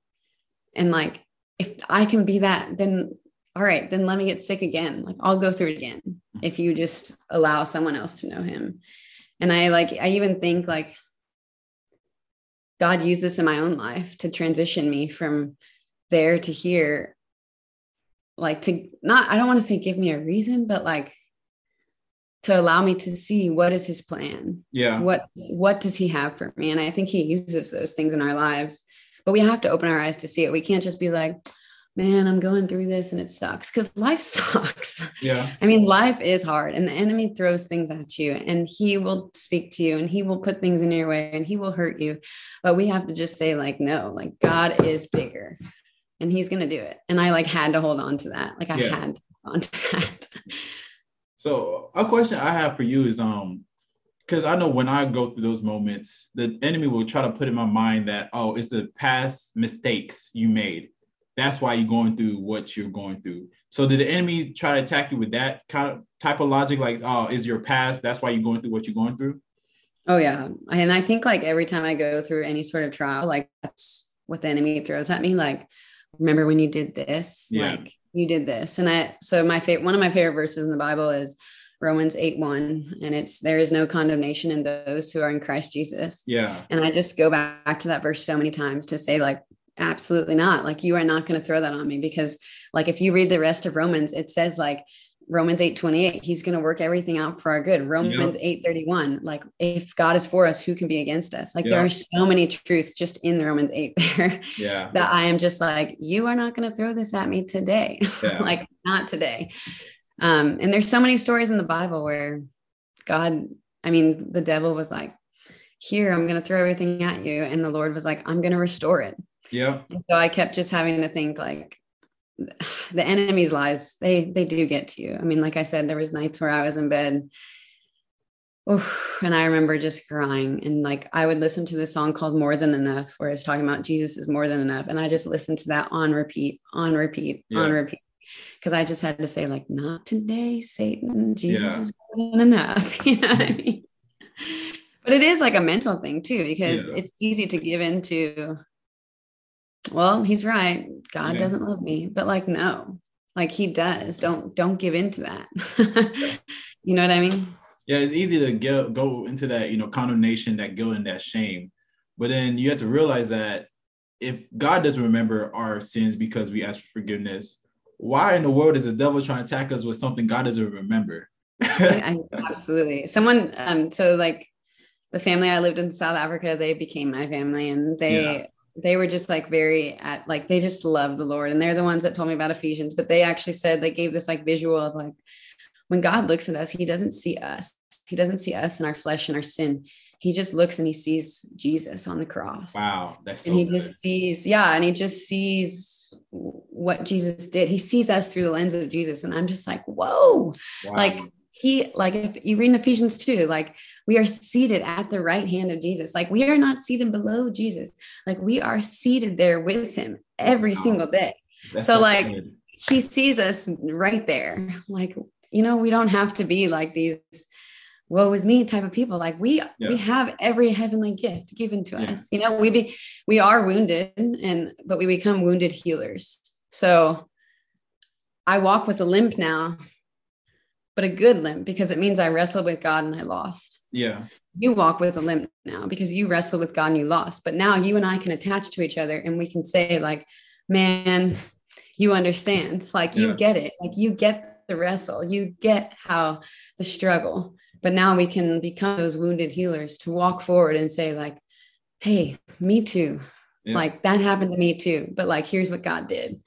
And like if I can be that, then all right, then let me get sick again. Like I'll go through it again if you just allow someone else to know him. And I like, I even think like God used this in my own life to transition me from there to here. Like to not, I don't want to say give me a reason, but like to allow me to see what is his plan. Yeah. What what does he have for me? And I think he uses those things in our lives, but we have to open our eyes to see it. We can't just be like, man, I'm going through this and it sucks because life sucks. Yeah. I mean, life is hard and the enemy throws things at you and he will speak to you and he will put things in your way and he will hurt you. But we have to just say, like, no, like God is bigger and he's going to do it. And I like had to hold on to that. Like, I yeah. had on to that. So, a question I have for you is, um, because I know when I go through those moments, the enemy will try to put in my mind that, oh, it's the past mistakes you made that's why you're going through what you're going through. So did the enemy try to attack you with that kind of type of logic, like, oh, is your past? That's why you're going through what you're going through. Oh yeah, and I think like every time I go through any sort of trial, like that's what the enemy throws at me. Like, remember when you did this? Yeah. Like you did this, and I. So my favorite, one of my favorite verses in the Bible is Romans 8 1. And it's there is no condemnation in those who are in Christ Jesus. Yeah. And I just go back to that verse so many times to say, like, absolutely not like you are not going to throw that on me because like if you read the rest of romans it says like romans 8 28 he's going to work everything out for our good romans yep. 8 31 like if god is for us who can be against us like yep. there are so many truths just in romans 8 there yeah that i am just like you are not going to throw this at me today yeah. like not today um and there's so many stories in the bible where god i mean the devil was like here i'm going to throw everything at you and the lord was like i'm going to restore it yeah. And so I kept just having to think like the enemy's lies, they they do get to you. I mean, like I said, there was nights where I was in bed. Oh, and I remember just crying. And like I would listen to the song called More Than Enough, where it's talking about Jesus is more than enough. And I just listened to that on repeat, on repeat, yeah. on repeat. Because I just had to say, like, not today, Satan. Jesus yeah. is more than enough. you know I mean? But it is like a mental thing too, because yeah. it's easy to give into well, he's right. God yeah. doesn't love me. But like, no, like he does. Don't don't give in to that. you know what I mean? Yeah, it's easy to get, go into that, you know, condemnation, that guilt, and that shame. But then you have to realize that if God doesn't remember our sins because we ask for forgiveness, why in the world is the devil trying to attack us with something God doesn't remember? I, absolutely. Someone, um, so like the family I lived in South Africa, they became my family, and they yeah they were just like very at like they just love the Lord. And they're the ones that told me about Ephesians, but they actually said they gave this like visual of like when God looks at us, he doesn't see us. He doesn't see us in our flesh and our sin. He just looks and he sees Jesus on the cross. Wow. That's so and he good. just sees, yeah, and he just sees what Jesus did. He sees us through the lens of Jesus. And I'm just like, whoa. Wow. Like he like if you read in Ephesians 2, like we are seated at the right hand of Jesus. Like we are not seated below Jesus. Like we are seated there with him every wow. single day. That's so, like good. he sees us right there. Like, you know, we don't have to be like these woe is me type of people. Like we yeah. we have every heavenly gift given to yeah. us. You know, we be we are wounded and but we become wounded healers. So I walk with a limp now but a good limp because it means I wrestled with God and I lost. Yeah. You walk with a limp now because you wrestled with God and you lost. But now you and I can attach to each other and we can say, like, man, you understand. Like, you yeah. get it. Like, you get the wrestle. You get how the struggle. But now we can become those wounded healers to walk forward and say, like, hey, me too. Yeah. Like that happened to me too. But like, here's what God did.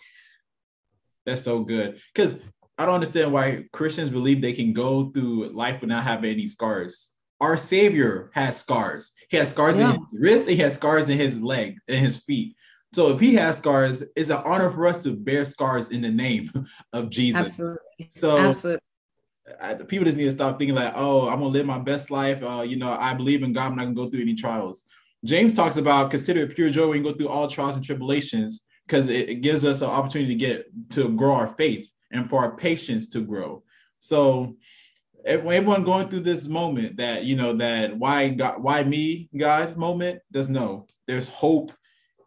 That's so good. Because I don't understand why Christians believe they can go through life without having any scars. Our Savior has scars. He has scars yeah. in his wrist, he has scars in his leg and his feet. So if he has scars, it's an honor for us to bear scars in the name of Jesus. Absolutely. So Absolutely. I, people just need to stop thinking like, oh, I'm gonna live my best life. Uh, you know, I believe in God. I'm not gonna go through any trials. James talks about consider it pure joy when you go through all trials and tribulations because it, it gives us an opportunity to get to grow our faith and for our patience to grow. So everyone going through this moment that you know that why God, why me, God moment, does no. There's hope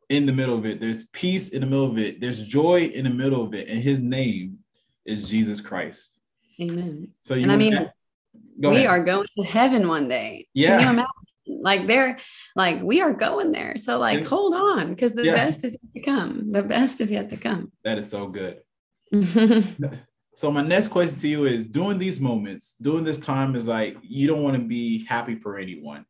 in the middle of it. There's peace in the middle of it. There's joy in the middle of it, and His name is Jesus Christ. Amen. So you and I mean, we ahead. are going to heaven one day. Yeah. Like they're like we are going there. So like hold on, because the yeah. best is yet to come. The best is yet to come. That is so good. so my next question to you is: during these moments, during this time, is like you don't want to be happy for anyone.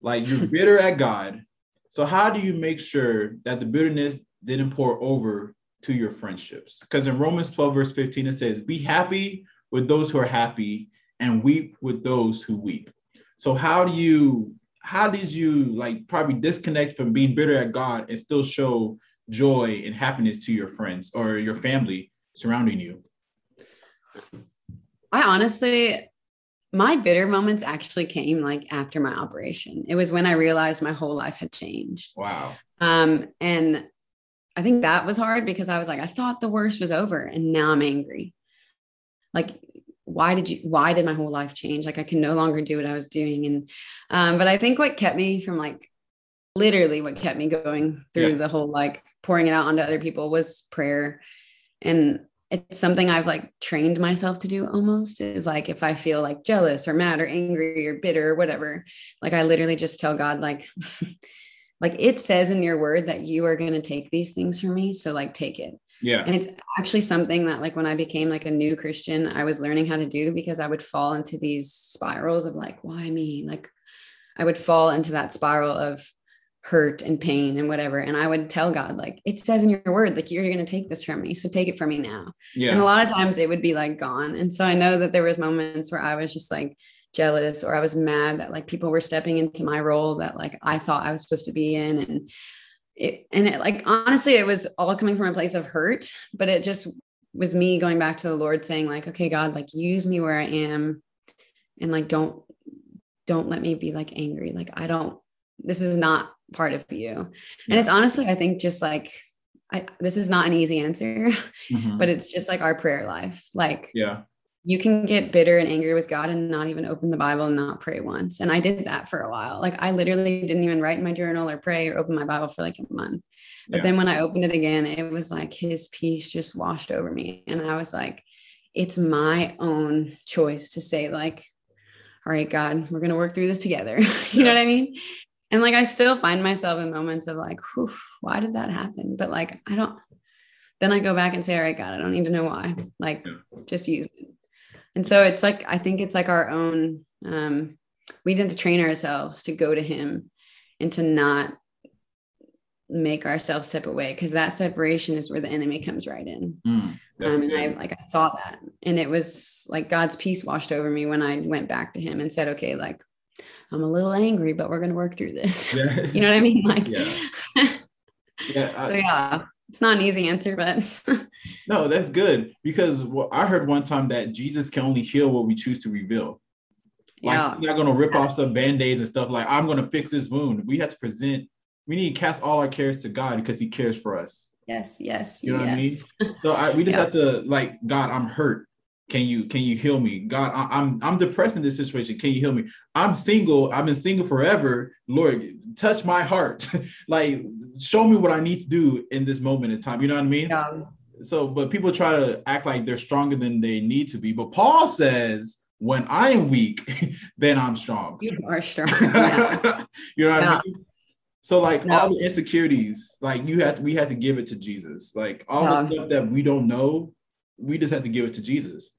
Like you're bitter at God. So how do you make sure that the bitterness didn't pour over to your friendships? Because in Romans 12, verse 15, it says, Be happy with those who are happy and weep with those who weep. So how do you how did you like probably disconnect from being bitter at God and still show joy and happiness to your friends or your family surrounding you? I honestly my bitter moments actually came like after my operation. It was when I realized my whole life had changed. Wow. Um and I think that was hard because I was like I thought the worst was over and now I'm angry like why did you why did my whole life change like i can no longer do what i was doing and um but i think what kept me from like literally what kept me going through yeah. the whole like pouring it out onto other people was prayer and it's something i've like trained myself to do almost is like if i feel like jealous or mad or angry or bitter or whatever like i literally just tell god like like it says in your word that you are going to take these things from me so like take it yeah. And it's actually something that like when I became like a new Christian, I was learning how to do because I would fall into these spirals of like, why me? Like I would fall into that spiral of hurt and pain and whatever. And I would tell God, like, it says in your word, like you're gonna take this from me. So take it from me now. Yeah. And a lot of times it would be like gone. And so I know that there was moments where I was just like jealous or I was mad that like people were stepping into my role that like I thought I was supposed to be in. And it, and it like honestly it was all coming from a place of hurt but it just was me going back to the lord saying like okay god like use me where i am and like don't don't let me be like angry like i don't this is not part of you yeah. and it's honestly i think just like I, this is not an easy answer mm-hmm. but it's just like our prayer life like yeah you can get bitter and angry with God and not even open the Bible and not pray once. And I did that for a while. Like I literally didn't even write in my journal or pray or open my Bible for like a month. But yeah. then when I opened it again, it was like his peace just washed over me. And I was like, it's my own choice to say, like, all right, God, we're going to work through this together. you yeah. know what I mean? And like, I still find myself in moments of like, why did that happen? But like, I don't, then I go back and say, all right, God, I don't need to know why. Like, yeah. just use it and so it's like i think it's like our own um we need to train ourselves to go to him and to not make ourselves step away because that separation is where the enemy comes right in mm, um, and i like i saw that and it was like god's peace washed over me when i went back to him and said okay like i'm a little angry but we're going to work through this yeah. you know what i mean like yeah, yeah I, so yeah it's not an easy answer, but no, that's good because well, I heard one time that Jesus can only heal what we choose to reveal. Like, yeah. He's not going to rip off some band-aids and stuff like I'm going to fix this wound. We have to present, we need to cast all our cares to God because he cares for us. Yes, yes. You know yes. what I mean? So I, we just yeah. have to like, God, I'm hurt. Can you can you heal me? God, I, I'm I'm depressed in this situation. Can you heal me? I'm single. I've been single forever. Lord, touch my heart. like show me what I need to do in this moment in time. You know what I mean? Yeah. So, but people try to act like they're stronger than they need to be. But Paul says, when I am weak, then I'm strong. You are strong. Yeah. you know what yeah. I mean? So like no. all the insecurities, like you have to, we have to give it to Jesus. Like all the stuff that we don't know, we just have to give it to Jesus.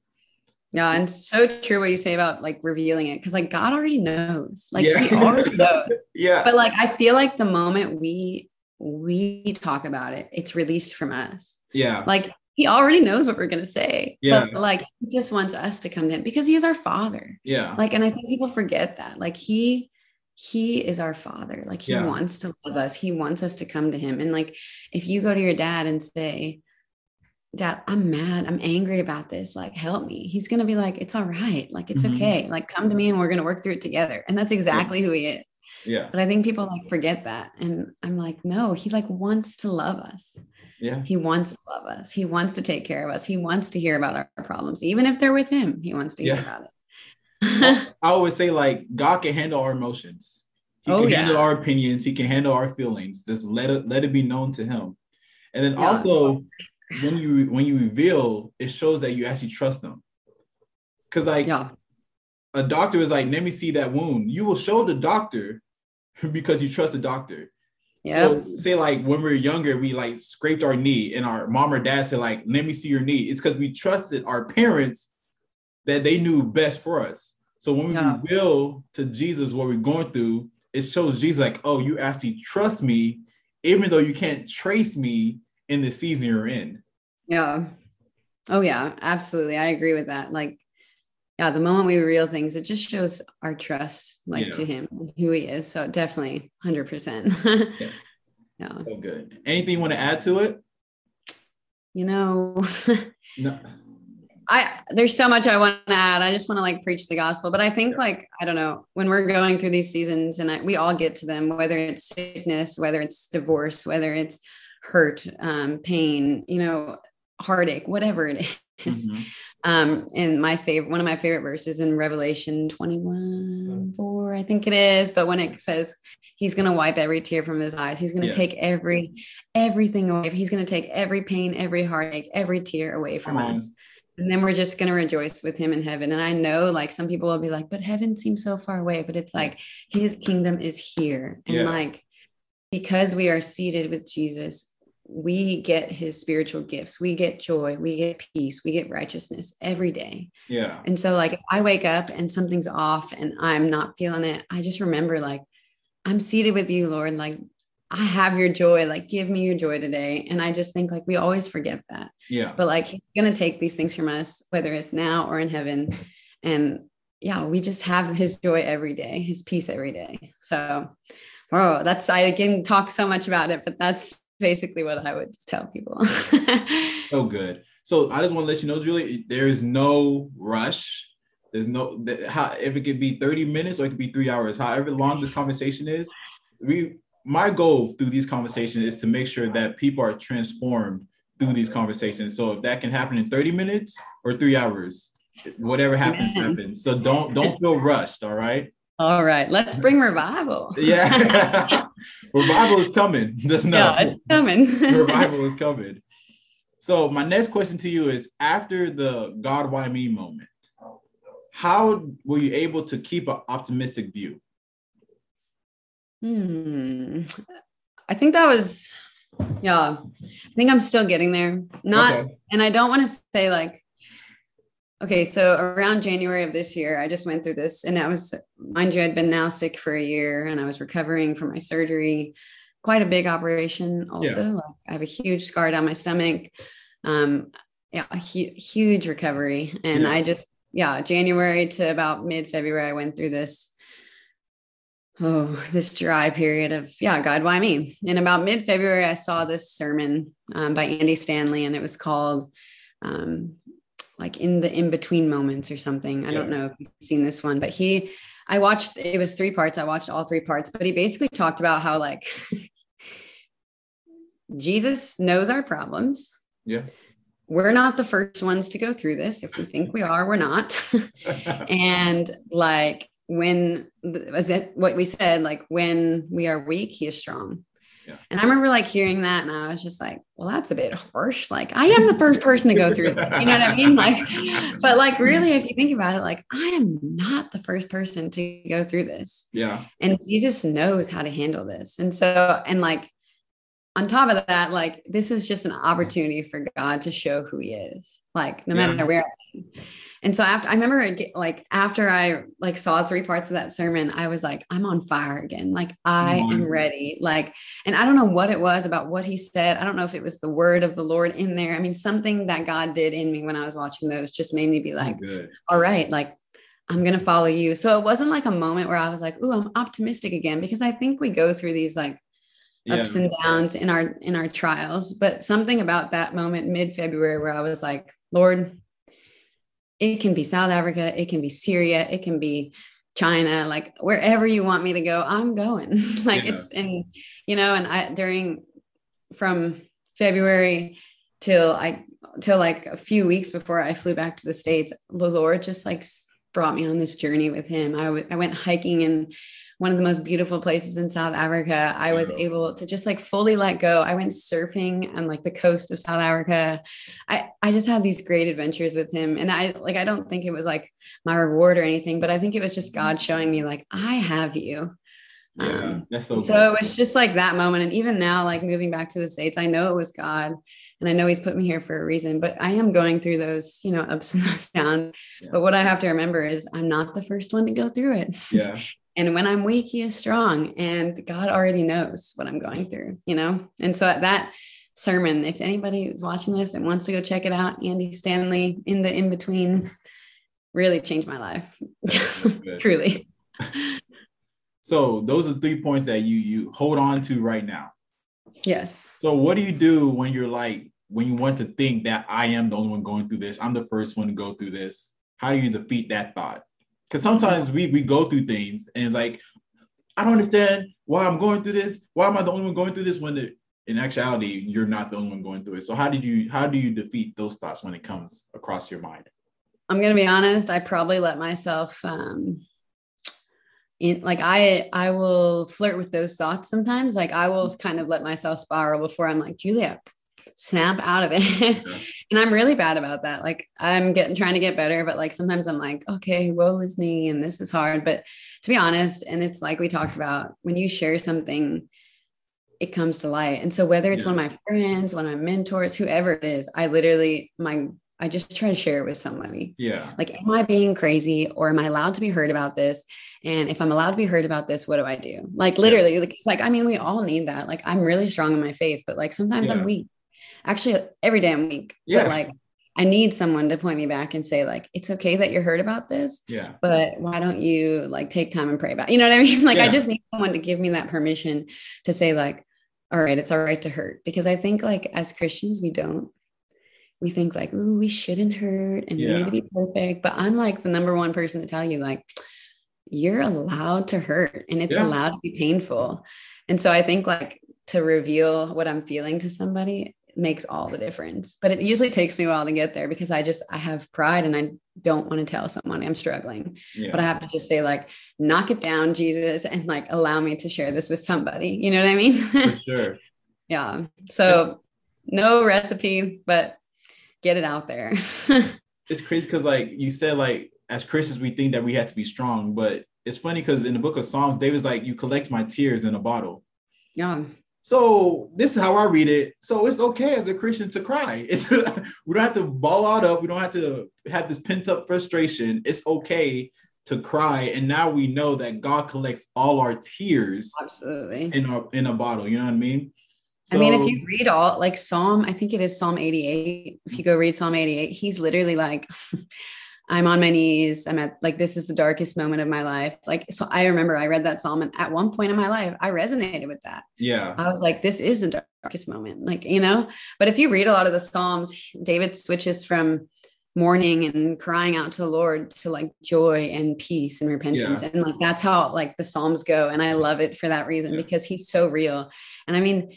Yeah, and so true what you say about like revealing it because like God already knows. Like yeah. he already knows. yeah. But like I feel like the moment we we talk about it, it's released from us. Yeah. Like he already knows what we're gonna say. Yeah. But like he just wants us to come to him because he is our father. Yeah. Like, and I think people forget that. Like he he is our father. Like he yeah. wants to love us. He wants us to come to him. And like if you go to your dad and say, Dad, I'm mad. I'm angry about this. Like, help me. He's going to be like, it's all right. Like, it's mm-hmm. okay. Like, come to me and we're going to work through it together. And that's exactly yeah. who he is. Yeah. But I think people like forget that. And I'm like, no, he like wants to love us. Yeah. He wants to love us. He wants to take care of us. He wants to hear about our problems. Even if they're with him, he wants to hear yeah. about it. I always say, like, God can handle our emotions. He oh, can yeah. handle our opinions. He can handle our feelings. Just let it let it be known to him. And then also when you when you reveal, it shows that you actually trust them. Cause like yeah. a doctor is like, let me see that wound. You will show the doctor because you trust the doctor. Yeah. So say like when we were younger, we like scraped our knee and our mom or dad said, like, let me see your knee. It's because we trusted our parents that they knew best for us. So when we yeah. reveal to Jesus what we're going through, it shows Jesus like, oh, you actually trust me, even though you can't trace me in the season you're in. Yeah. Oh yeah, absolutely. I agree with that. Like, yeah, the moment we reveal things, it just shows our trust, like yeah. to him, who he is. So definitely, hundred percent. Yeah. Yeah. So good. Anything you want to add to it? You know, no. I there's so much I want to add. I just want to like preach the gospel, but I think yeah. like I don't know when we're going through these seasons, and I, we all get to them, whether it's sickness, whether it's divorce, whether it's hurt, um, pain, you know, heartache, whatever it is. Mm-hmm. Um, and my favorite, one of my favorite verses in Revelation 21, 4, I think it is. But when it says he's going to wipe every tear from his eyes, he's going to yeah. take every, everything away. He's going to take every pain, every heartache, every tear away from us. And then we're just going to rejoice with him in heaven. And I know like some people will be like, but heaven seems so far away, but it's like his kingdom is here. And yeah. like, because we are seated with Jesus, we get his spiritual gifts. We get joy, we get peace, we get righteousness every day. Yeah. And so, like, if I wake up and something's off and I'm not feeling it, I just remember, like, I'm seated with you, Lord. Like, I have your joy. Like, give me your joy today. And I just think, like, we always forget that. Yeah. But, like, he's going to take these things from us, whether it's now or in heaven. And yeah, we just have his joy every day, his peace every day. So, oh, that's, I can talk so much about it, but that's basically what I would tell people. oh, good. So I just want to let you know, Julie, there is no rush. There's no how if it could be 30 minutes or it could be three hours, however long this conversation is. We my goal through these conversations is to make sure that people are transformed through these conversations. So if that can happen in 30 minutes or three hours, whatever happens, happens. So don't don't feel rushed. All right. All right, let's bring revival. yeah, revival is coming. Just know. Yeah, it's coming. revival is coming. So my next question to you is: After the God, why me moment, how were you able to keep an optimistic view? Hmm. I think that was, yeah. I think I'm still getting there. Not, okay. and I don't want to say like Okay, so around January of this year, I just went through this, and I was, mind you, I'd been now sick for a year, and I was recovering from my surgery, quite a big operation. Also, yeah. like, I have a huge scar down my stomach. Um, yeah, a hu- huge recovery, and yeah. I just, yeah, January to about mid February, I went through this. Oh, this dry period of yeah, God, why me? In about mid February, I saw this sermon um, by Andy Stanley, and it was called um, like in the in between moments or something. I yeah. don't know if you've seen this one, but he, I watched, it was three parts. I watched all three parts, but he basically talked about how like Jesus knows our problems. Yeah. We're not the first ones to go through this. If we think we are, we're not. and like when was it what we said, like when we are weak, he is strong. Yeah. And I remember like hearing that and I was just like, well, that's a bit harsh. Like I am the first person to go through this. You know what I mean? Like, but like really, if you think about it, like I am not the first person to go through this. Yeah. And Jesus knows how to handle this. And so, and like on top of that, like this is just an opportunity for God to show who He is, like no matter where. And so after I remember like after I like saw three parts of that sermon, I was like, I'm on fire again. Like I mm-hmm. am ready. Like, and I don't know what it was about what he said. I don't know if it was the word of the Lord in there. I mean, something that God did in me when I was watching those just made me be like, all right, like I'm going to follow you. So it wasn't like a moment where I was like, oh, I'm optimistic again, because I think we go through these like yeah. ups and downs in our in our trials. But something about that moment mid-February where I was like, Lord, it can be South Africa, it can be Syria, it can be China, like wherever you want me to go, I'm going. like yeah. it's and you know, and I during from February till I till like a few weeks before I flew back to the States, the Lord just like brought me on this journey with him. I, w- I went hiking in one of the most beautiful places in South Africa. I was able to just like fully let go. I went surfing on like the coast of South Africa. I I just had these great adventures with him and I like I don't think it was like my reward or anything, but I think it was just God showing me like I have you. Yeah, um, that's so. So it was just like that moment, and even now, like moving back to the states, I know it was God, and I know He's put me here for a reason. But I am going through those, you know, ups and those downs. Yeah. But what I have to remember is I'm not the first one to go through it. Yeah. and when I'm weak, He is strong, and God already knows what I'm going through, you know. And so at that sermon, if anybody is watching this and wants to go check it out, Andy Stanley in the in between really changed my life, truly. So those are three points that you you hold on to right now. Yes. So what do you do when you're like when you want to think that I am the only one going through this? I'm the first one to go through this. How do you defeat that thought? Because sometimes we we go through things and it's like I don't understand why I'm going through this. Why am I the only one going through this when the, in actuality you're not the only one going through it? So how did you how do you defeat those thoughts when it comes across your mind? I'm gonna be honest. I probably let myself um, in like I I will flirt with those thoughts sometimes. Like I will kind of let myself spiral before I'm like, Julia, snap out of it. Yeah. and I'm really bad about that. Like I'm getting trying to get better, but like sometimes I'm like, okay, woe is me, and this is hard. But to be honest, and it's like we talked about when you share something, it comes to light. And so whether it's yeah. one of my friends, one of my mentors, whoever it is, I literally my I just try to share it with somebody. Yeah. Like, am I being crazy or am I allowed to be heard about this? And if I'm allowed to be heard about this, what do I do? Like, literally, yeah. like, it's like, I mean, we all need that. Like, I'm really strong in my faith, but like sometimes yeah. I'm weak. Actually, every day I'm. Yeah. But like, I need someone to point me back and say, like, it's okay that you're hurt about this. Yeah. But why don't you like take time and pray about it? You know what I mean? Like, yeah. I just need someone to give me that permission to say, like, all right, it's all right to hurt. Because I think, like, as Christians, we don't we think like, ooh, we shouldn't hurt and yeah. we need to be perfect. But I'm like the number one person to tell you, like, you're allowed to hurt and it's yeah. allowed to be painful. And so I think like to reveal what I'm feeling to somebody makes all the difference. But it usually takes me a while to get there because I just I have pride and I don't want to tell someone I'm struggling. Yeah. But I have to just say like knock it down Jesus and like allow me to share this with somebody. You know what I mean? For sure. yeah. So no recipe, but get it out there. it's crazy because like you said, like as Christians, we think that we have to be strong, but it's funny because in the book of Psalms, David's like, you collect my tears in a bottle. Yeah. So this is how I read it. So it's okay as a Christian to cry. It's we don't have to ball out up. We don't have to have this pent up frustration. It's okay to cry. And now we know that God collects all our tears absolutely in a in a bottle. You know what I mean? So, I mean, if you read all like Psalm, I think it is Psalm 88. If you go read Psalm 88, he's literally like, I'm on my knees. I'm at like, this is the darkest moment of my life. Like, so I remember I read that Psalm and at one point in my life, I resonated with that. Yeah. I was like, this is the darkest moment. Like, you know, but if you read a lot of the Psalms, David switches from mourning and crying out to the Lord to like joy and peace and repentance. Yeah. And like, that's how like the Psalms go. And I love it for that reason yeah. because he's so real. And I mean,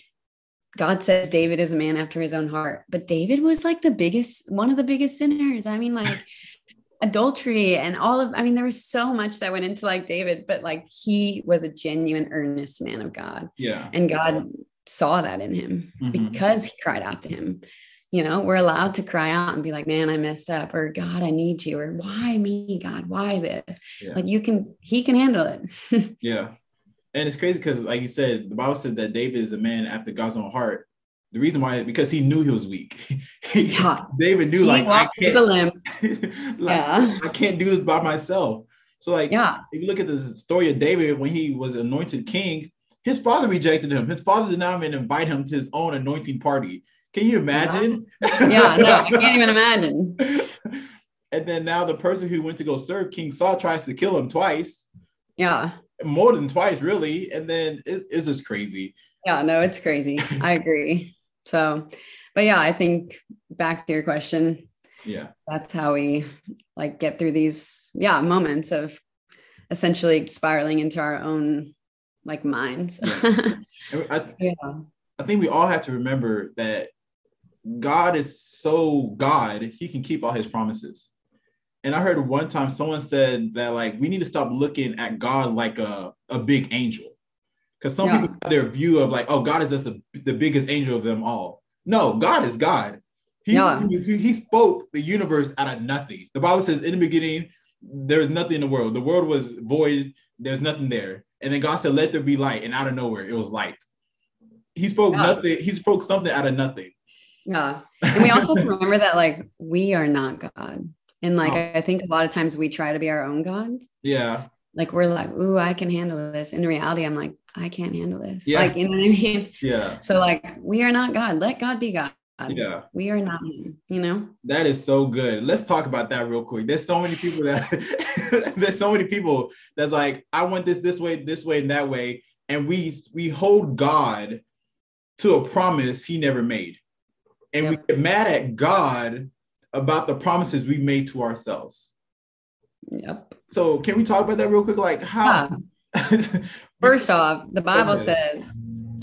God says David is a man after his own heart, but David was like the biggest, one of the biggest sinners. I mean, like adultery and all of, I mean, there was so much that went into like David, but like he was a genuine, earnest man of God. Yeah. And God saw that in him mm-hmm. because he cried out to him. You know, we're allowed to cry out and be like, man, I messed up, or God, I need you, or why me, God, why this? Yeah. Like you can, he can handle it. yeah. And it's crazy because, like you said, the Bible says that David is a man after God's own heart. The reason why, because he knew he was weak. yeah. David knew, like, I can't, like, yeah. I can't do this by myself. So, like, yeah. if you look at the story of David when he was anointed king, his father rejected him. His father did not even invite him to his own anointing party. Can you imagine? Yeah, yeah no, I can't even imagine. and then now the person who went to go serve King Saul tries to kill him twice. Yeah. More than twice, really. And then it's, it's just crazy. Yeah, no, it's crazy. I agree. So, but yeah, I think back to your question. Yeah. That's how we like get through these, yeah, moments of essentially spiraling into our own like minds. yeah. I, yeah. I think we all have to remember that God is so God, he can keep all his promises. And I heard one time someone said that like we need to stop looking at God like a, a big angel. Because some yeah. people have their view of like, oh, God is just the, the biggest angel of them all. No, God is God. He's, yeah. he, he spoke the universe out of nothing. The Bible says in the beginning, there was nothing in the world. The world was void. There's nothing there. And then God said, let there be light. And out of nowhere, it was light. He spoke yeah. nothing. He spoke something out of nothing. Yeah. And we also remember that like we are not God. And like oh. I think a lot of times we try to be our own gods. Yeah. Like we're like, ooh, I can handle this. In reality, I'm like, I can't handle this. Yeah. Like, you know what I mean? Yeah. So like we are not God. Let God be God. Yeah. We are not you know? That is so good. Let's talk about that real quick. There's so many people that there's so many people that's like, I want this this way, this way, and that way. And we we hold God to a promise he never made. And yep. we get mad at God about the promises we made to ourselves. Yep. So can we talk about that real quick? Like how yeah. First off, the Bible says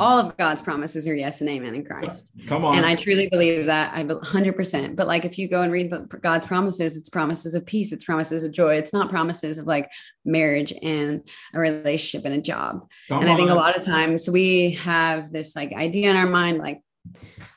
all of God's promises are yes and amen in Christ. Come on. And I truly believe that I 100%. But like if you go and read the, God's promises, it's promises of peace, it's promises of joy. It's not promises of like marriage and a relationship and a job. Come and I think a lot of times we have this like idea in our mind like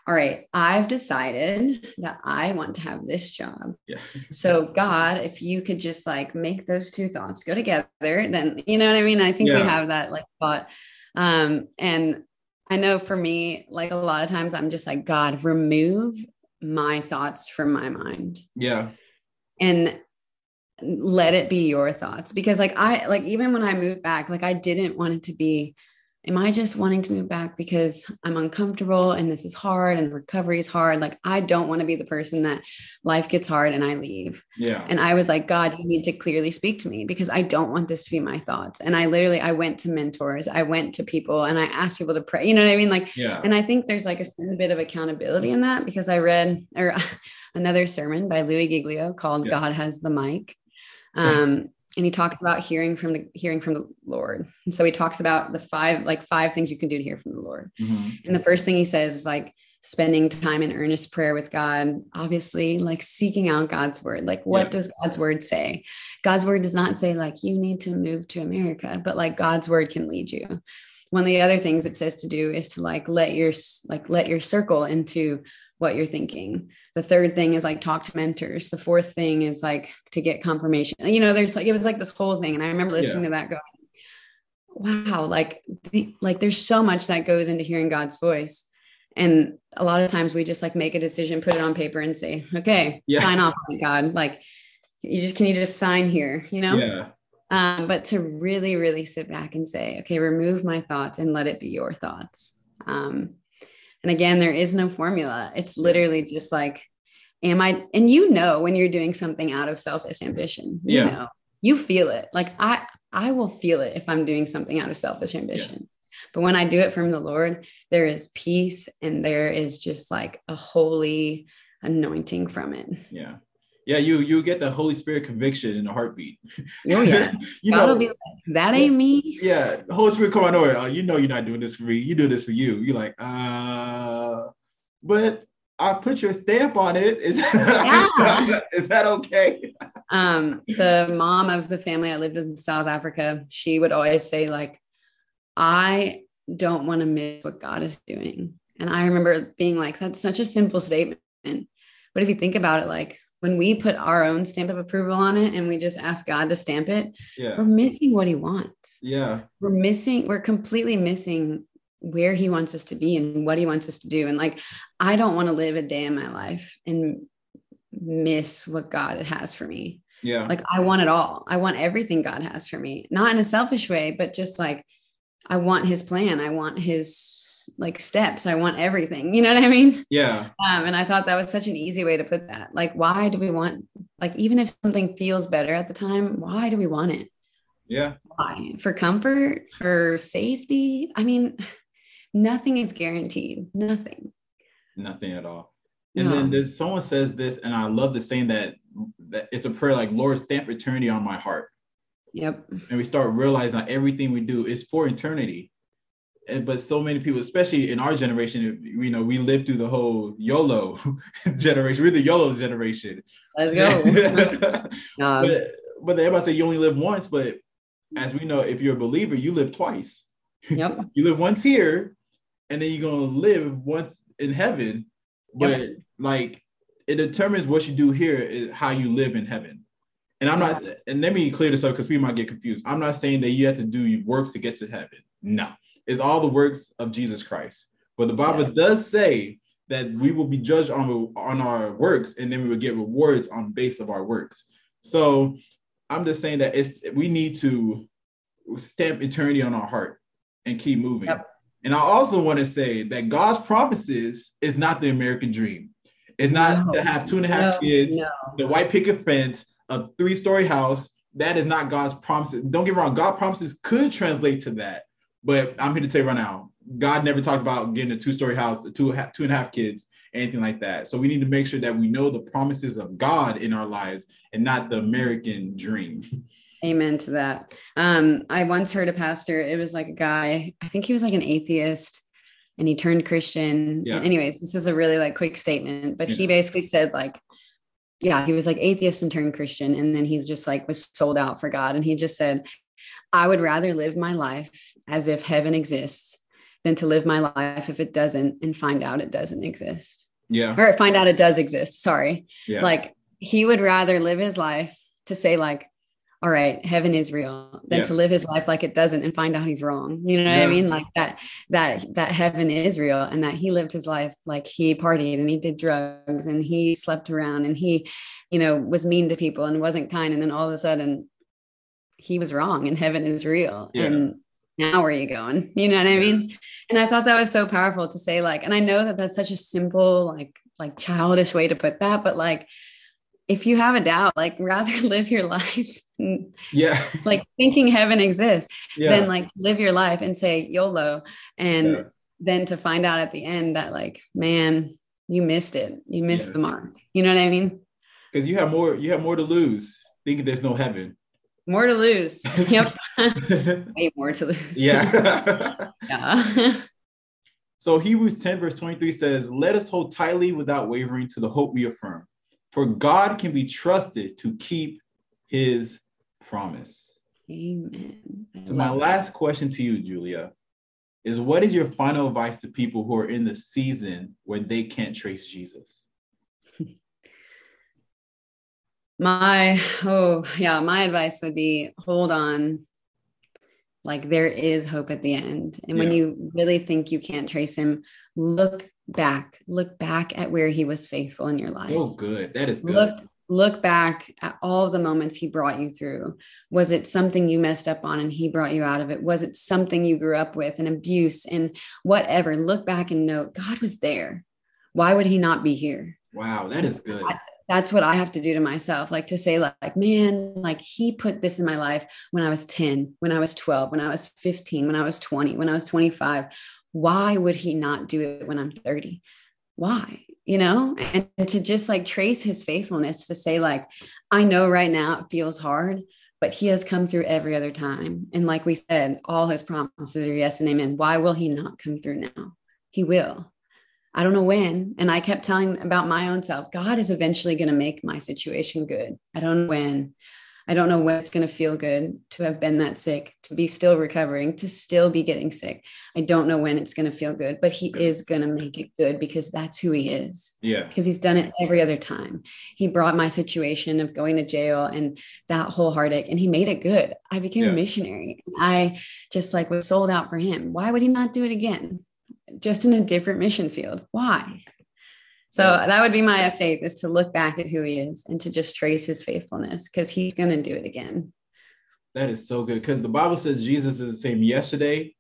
all right, I've decided that I want to have this job. Yeah. So, God, if you could just like make those two thoughts go together, then you know what I mean? I think yeah. we have that like thought. Um, and I know for me, like a lot of times I'm just like, God, remove my thoughts from my mind. Yeah. And let it be your thoughts because like I like even when I moved back, like I didn't want it to be am I just wanting to move back because I'm uncomfortable and this is hard and recovery is hard? Like, I don't want to be the person that life gets hard and I leave. Yeah. And I was like, God, you need to clearly speak to me because I don't want this to be my thoughts. And I literally, I went to mentors, I went to people and I asked people to pray. You know what I mean? Like, yeah. And I think there's like a certain bit of accountability in that because I read or another sermon by Louie Giglio called yeah. God Has the Mic. Um, and he talks about hearing from the hearing from the lord. And so he talks about the five like five things you can do to hear from the lord. Mm-hmm. and the first thing he says is like spending time in earnest prayer with god obviously like seeking out god's word. Like what yeah. does god's word say? God's word does not say like you need to move to america but like god's word can lead you. One of the other things it says to do is to like let your like let your circle into what you're thinking the third thing is like talk to mentors. The fourth thing is like to get confirmation. You know there's like it was like this whole thing and i remember listening yeah. to that going wow like the, like there's so much that goes into hearing god's voice. And a lot of times we just like make a decision put it on paper and say okay yeah. sign off on god. Like you just can you just sign here? You know? Yeah. Um, but to really really sit back and say okay remove my thoughts and let it be your thoughts. Um, and again, there is no formula. It's literally just like, am I, and you know, when you're doing something out of selfish ambition, you yeah. know, you feel it. Like I, I will feel it if I'm doing something out of selfish ambition. Yeah. But when I do it from the Lord, there is peace and there is just like a holy anointing from it. Yeah yeah, you you get the Holy Spirit conviction in a heartbeat. Oh yeah, you know like, that ain't me. Yeah, Holy Spirit come on over. Oh, you know you're not doing this for me. You do this for you. You're like, uh, but I put your stamp on it. Is yeah. is that okay? Um, the mom of the family I lived in South Africa, she would always say like, I don't want to miss what God is doing. And I remember being like, that's such a simple statement. But if you think about it, like when we put our own stamp of approval on it and we just ask God to stamp it, Yeah. we're missing what he wants. Yeah. We're missing, we're completely missing where he wants us to be and what he wants us to do. And like, I don't want to live a day in my life and miss what God has for me. Yeah. Like, I want it all. I want everything God has for me, not in a selfish way, but just like, I want his plan. I want his like steps. I want everything. You know what I mean? Yeah. Um, and I thought that was such an easy way to put that. Like, why do we want, like, even if something feels better at the time, why do we want it? Yeah. Why? For comfort, for safety? I mean, nothing is guaranteed. Nothing. Nothing at all. And No. then there's someone says this, and I love the saying that that it's a prayer like Lord stamp eternity on my heart. Yep. And we start realizing that everything we do is for eternity. And, but so many people, especially in our generation, you know, we lived through the whole YOLO generation. We're the YOLO generation. Let's go. Um, but but everybody say you only live once, but as we know, if you're a believer, you live twice. yep. You live once here, and then you're gonna live once in heaven. But like it determines what you do here is how you live in heaven. And I'm not, and let me clear this up because people might get confused. I'm not saying that you have to do works to get to heaven. No, it's all the works of Jesus Christ. But the Bible Yeah. does say that we will be judged on on our works, and then we will get rewards on base of our works. So I'm just saying that it's we need to stamp eternity on our heart and keep moving. Yep. And I also want to say that God's promises is not the American dream. It's not No. to have two and a half No, kids, no. the white picket fence, a three-story house. That is not God's promises. Don't get me wrong, God promises could translate to that. But I'm here to tell you right now, God never talked about getting a two-story house, two, two and a half kids, anything like that. So we need to make sure that we know the promises of God in our lives and not the American dream. Amen to that. Um, I once heard a pastor, it was like a guy, I think he was like an atheist and he turned Christian. Yeah. Anyways, this is a really like quick statement, but he basically said like, yeah, he was like atheist and turned Christian. And then he's just like was sold out for God. And he just said, I would rather live my life as if heaven exists than to live my life if it doesn't and find out it doesn't exist Yeah. or find out it does exist. Sorry Yeah. like he would rather live his life to say like all right heaven is real than Yeah. to live his life like it doesn't and find out he's wrong you know what Yeah. i mean like that that that heaven is real and that he lived his life like he partied and he did drugs and he slept around and he you know was mean to people and wasn't kind and then all of a sudden he was wrong and heaven is real Yeah. and now where are you going you know what i mean and i thought that was so powerful to say like and i know that that's such a simple like like childish way to put that but like if you have a doubt like rather live your life yeah. like thinking heaven exists Yeah. than like live your life and say yolo and Yeah. then to find out at the end that like man you missed it you missed Yeah. the mark you know what i mean Because you have more, you have more to lose thinking there's no heaven. More to lose yep way more to lose yeah. yeah so Hebrews 10, verse 23 says, Let us hold tightly without wavering to the hope we affirm. For God can be trusted to keep his promise. amen I So my last question to you, Julia, is what is your final advice to people who are in the season where they can't trace Jesus? My oh yeah my advice would be hold on. Like there is hope at the end. And when you really think you can't trace him look back. Look back at where he was faithful in your life. Oh, good. That is good. look look back at all the moments he brought you through. Was it something you messed up on and he brought you out of it? Was it something you grew up with an abuse and whatever? Look back and note god was there. Why would he not be here? Wow, that is good. That's what I have to do to myself. Like to say, like, like, man, like he put this in my life when I was 10, when I was 12, when I was 15, when I was 20, when I was 25. Why would he not do it when I'm 30? Why? You know, and, and to just like trace his faithfulness to say, like, I know right now it feels hard, but he has come through every other time. And like we said, all his promises are yes and amen. Why will he not come through now? He will. I don't know when. And I kept telling about my own self, God is eventually going to make my situation good. I don't know when. I don't know when it's going to feel good to have been that sick, to be still recovering, to still be getting sick. I don't know when it's going to feel good, but he is going to make it good because that's who he is. Yeah. Because he's done it every other time. He brought my situation of going to jail and that whole heartache and he made it good. I became yeah. a missionary. I just like was sold out for him. Why would he not do it again? Just in a different mission field. Why? So that would be my faith is to look back at who he is and to just trace his faithfulness because he's going to do it again. That is so good because the Bible says Jesus is the same yesterday,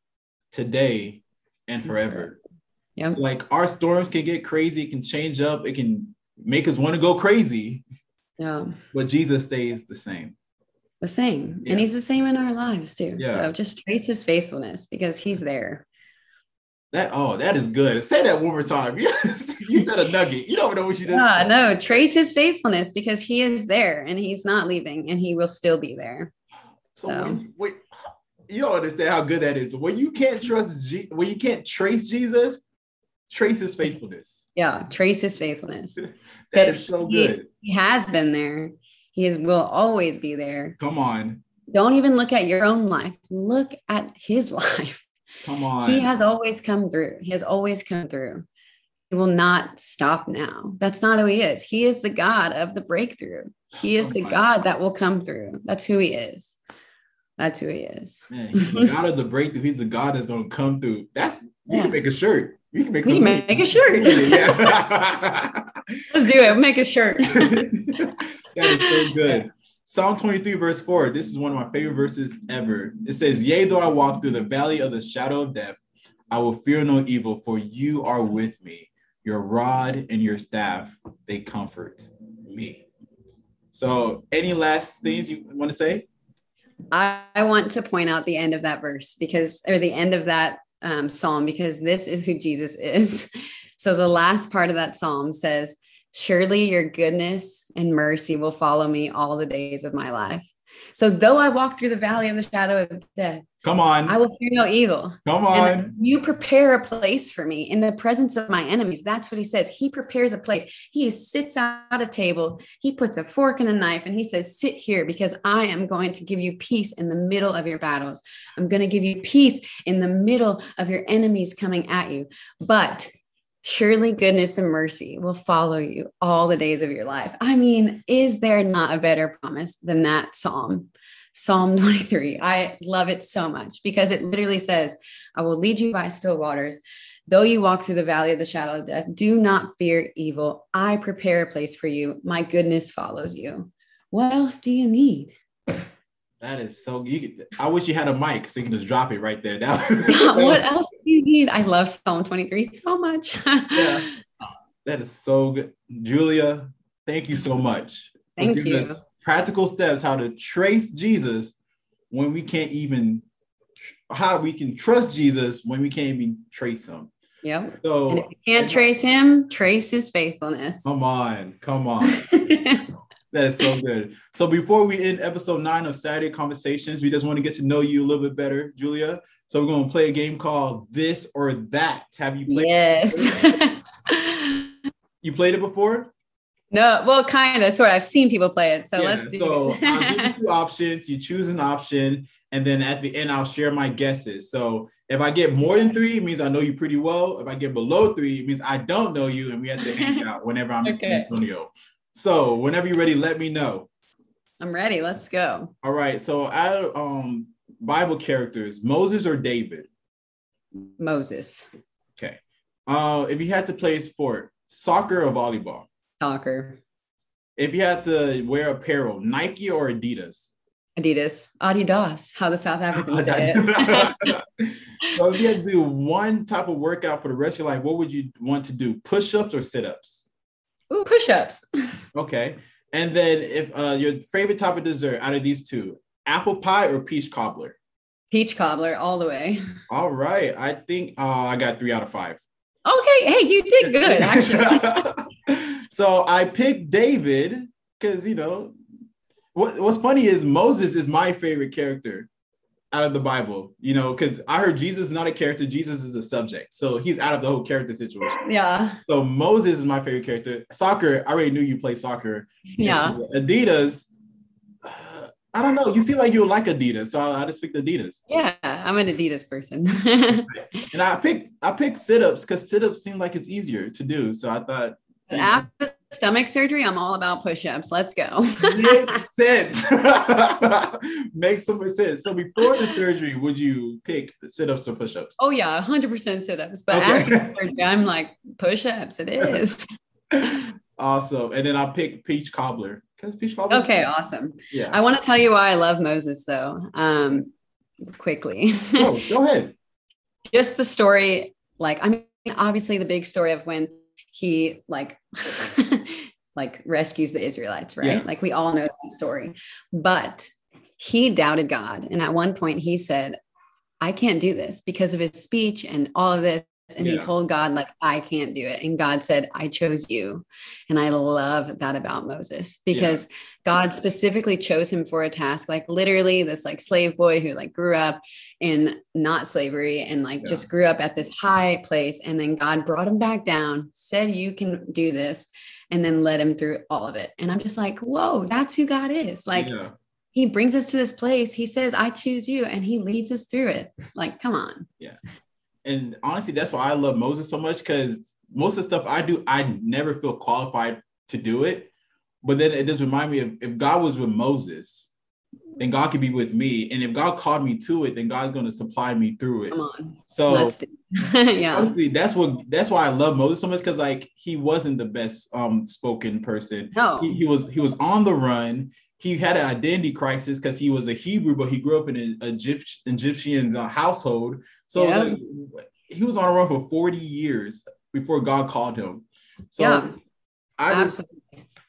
today, and forever. Yeah. So like our storms can get crazy, it can change up, it can make us want to go crazy. Yeah. But Jesus stays the same. The same. Yeah. And he's the same in our lives too. Yeah. So just trace his faithfulness because he's there. That oh, that is good. Say that one more time. Yes, you said a nugget. You don't know what you just. Yeah, no. Trace his faithfulness because he is there and he's not leaving and he will still be there. So, so. When, wait, you don't understand how good that is. When you can't trust, G, when you can't trace Jesus, trace his faithfulness. Yeah, trace his faithfulness. that is so good. He, he has been there. He is will always be there. Come on. Don't even look at your own life. Look at his life. Come on. He has always come through. He has always come through. He will not stop now. That's not who he is. He is the God of the breakthrough. He is oh the God, God that will come through. That's who he is. That's who he is. Man, he's the God of the breakthrough. He's the God that's going to come through. That's we yeah. can make a shirt. We can make, we can make a shirt. Yeah. Let's do it. Make a shirt. that is so good. Psalm 23, verse 4. This is one of my favorite verses ever. It says, Yea, though I walk through the valley of the shadow of death, I will fear no evil, for you are with me. Your rod and your staff, they comfort me. So, any last things you want to say? I, want to point out the end of that verse because, or the end of that um, psalm, because this is who Jesus is. So, the last part of that psalm says, Surely your goodness and mercy will follow me all the days of my life. So though I walk through the valley of the shadow of death, come on, I will fear no evil. Come on. you prepare a place for me in the presence of my enemies. That's what he says. He prepares a place. He sits at a table, he puts a fork and a knife, and he says, Sit here because I am going to give you peace in the middle of your battles. I'm going to give you peace in the middle of your enemies coming at you. But Surely goodness and mercy will follow you all the days of your life. I mean, is there not a better promise than that psalm? Psalm 23. I love it so much because it literally says, I will lead you by still waters. Though you walk through the valley of the shadow of death, do not fear evil. I prepare a place for you. My goodness follows you. What else do you need? That is so. You, I wish you had a mic so you can just drop it right there. That, that what else do you need? I love Psalm 23 so much. yeah, that is so good, Julia. Thank you so much. Thank you. Practical steps how to trace Jesus when we can't even how we can trust Jesus when we can't even trace him. Yep. So and if you can't trace him, trace his faithfulness. Come on, come on. That is so good. So before we end episode nine of Saturday Conversations, we just want to get to know you a little bit better, Julia. So we're going to play a game called This or That. Have you played? Yes. you played it before? No, well, kind of, sort of. I've seen people play it, so yeah, let's do so it. I'll give you two options. You choose an option, and then at the end, I'll share my guesses. So if I get more than three, it means I know you pretty well. If I get below three, it means I don't know you, and we have to hang out whenever I'm in San Antonio. So whenever you're ready, let me know. I'm ready. Let's go. All right. So out of um Bible characters, Moses or David? Moses. Okay. Uh, if you had to play a sport, soccer or volleyball? Soccer. If you had to wear apparel, Nike or Adidas? Adidas. Adidas, how the South Africans say it. so if you had to do one type of workout for the rest of your life, what would you want to do? Push-ups or sit-ups? Ooh, push-ups. okay. And then if uh, your favorite type of dessert out of these two, apple pie or peach cobbler? Peach cobbler all the way. All right. I think uh, I got three out of five. Okay. Hey, you did good, actually. so I picked David because, you know, what, what's funny is Moses is my favorite character out of the Bible, you know, because I heard Jesus is not a character, Jesus is a subject. So he's out of the whole character situation. Yeah. So Moses is my favorite character. Soccer, I already knew you play soccer. Yeah. Adidas, uh, I don't know. You seem like you like Adidas, so I, I just picked Adidas. Yeah, I'm an Adidas person. and I picked I picked sit-ups because sit-ups seem like it's easier to do. So I thought after stomach surgery, I'm all about push-ups. Let's go. Makes sense. Makes so much sense. So before the surgery, would you pick sit-ups or push-ups? Oh yeah, 100% sit-ups. But okay. after surgery, I'm like push-ups. It is. awesome. And then I pick peach cobbler because peach cobbler. Okay, awesome. Yeah. I want to tell you why I love Moses though. Um, quickly. oh, go ahead. Just the story, like I mean, obviously the big story of when he like like rescues the Israelites, right? Yeah. Like we all know that story. But he doubted God. And at one point he said, I can't do this because of his speech and all of this. And yeah. he told God, like, I can't do it. And God said, I chose you. And I love that about Moses because yeah. God specifically chose him for a task, like literally this like slave boy who like grew up in not slavery and like yeah. just grew up at this high place. And then God brought him back down, said, You can do this, and then led him through all of it. And I'm just like, Whoa, that's who God is. Like, he brings us to this place. He says, I choose you, and he leads us through it. Like, come on. Yeah and honestly, that's why I love Moses so much because most of the stuff I do, I never feel qualified to do it. But then it does remind me of if God was with Moses, then God could be with me. And if God called me to it, then God's going to supply me through it. Come on. So yeah, honestly, that's what that's why I love Moses so much because like he wasn't the best um spoken person. No, he, he was he was on the run he had an identity crisis because he was a Hebrew, but he grew up in an Egypt, Egyptian uh, household. So yeah. was like, he was on a run for 40 years before God called him. So yeah, I,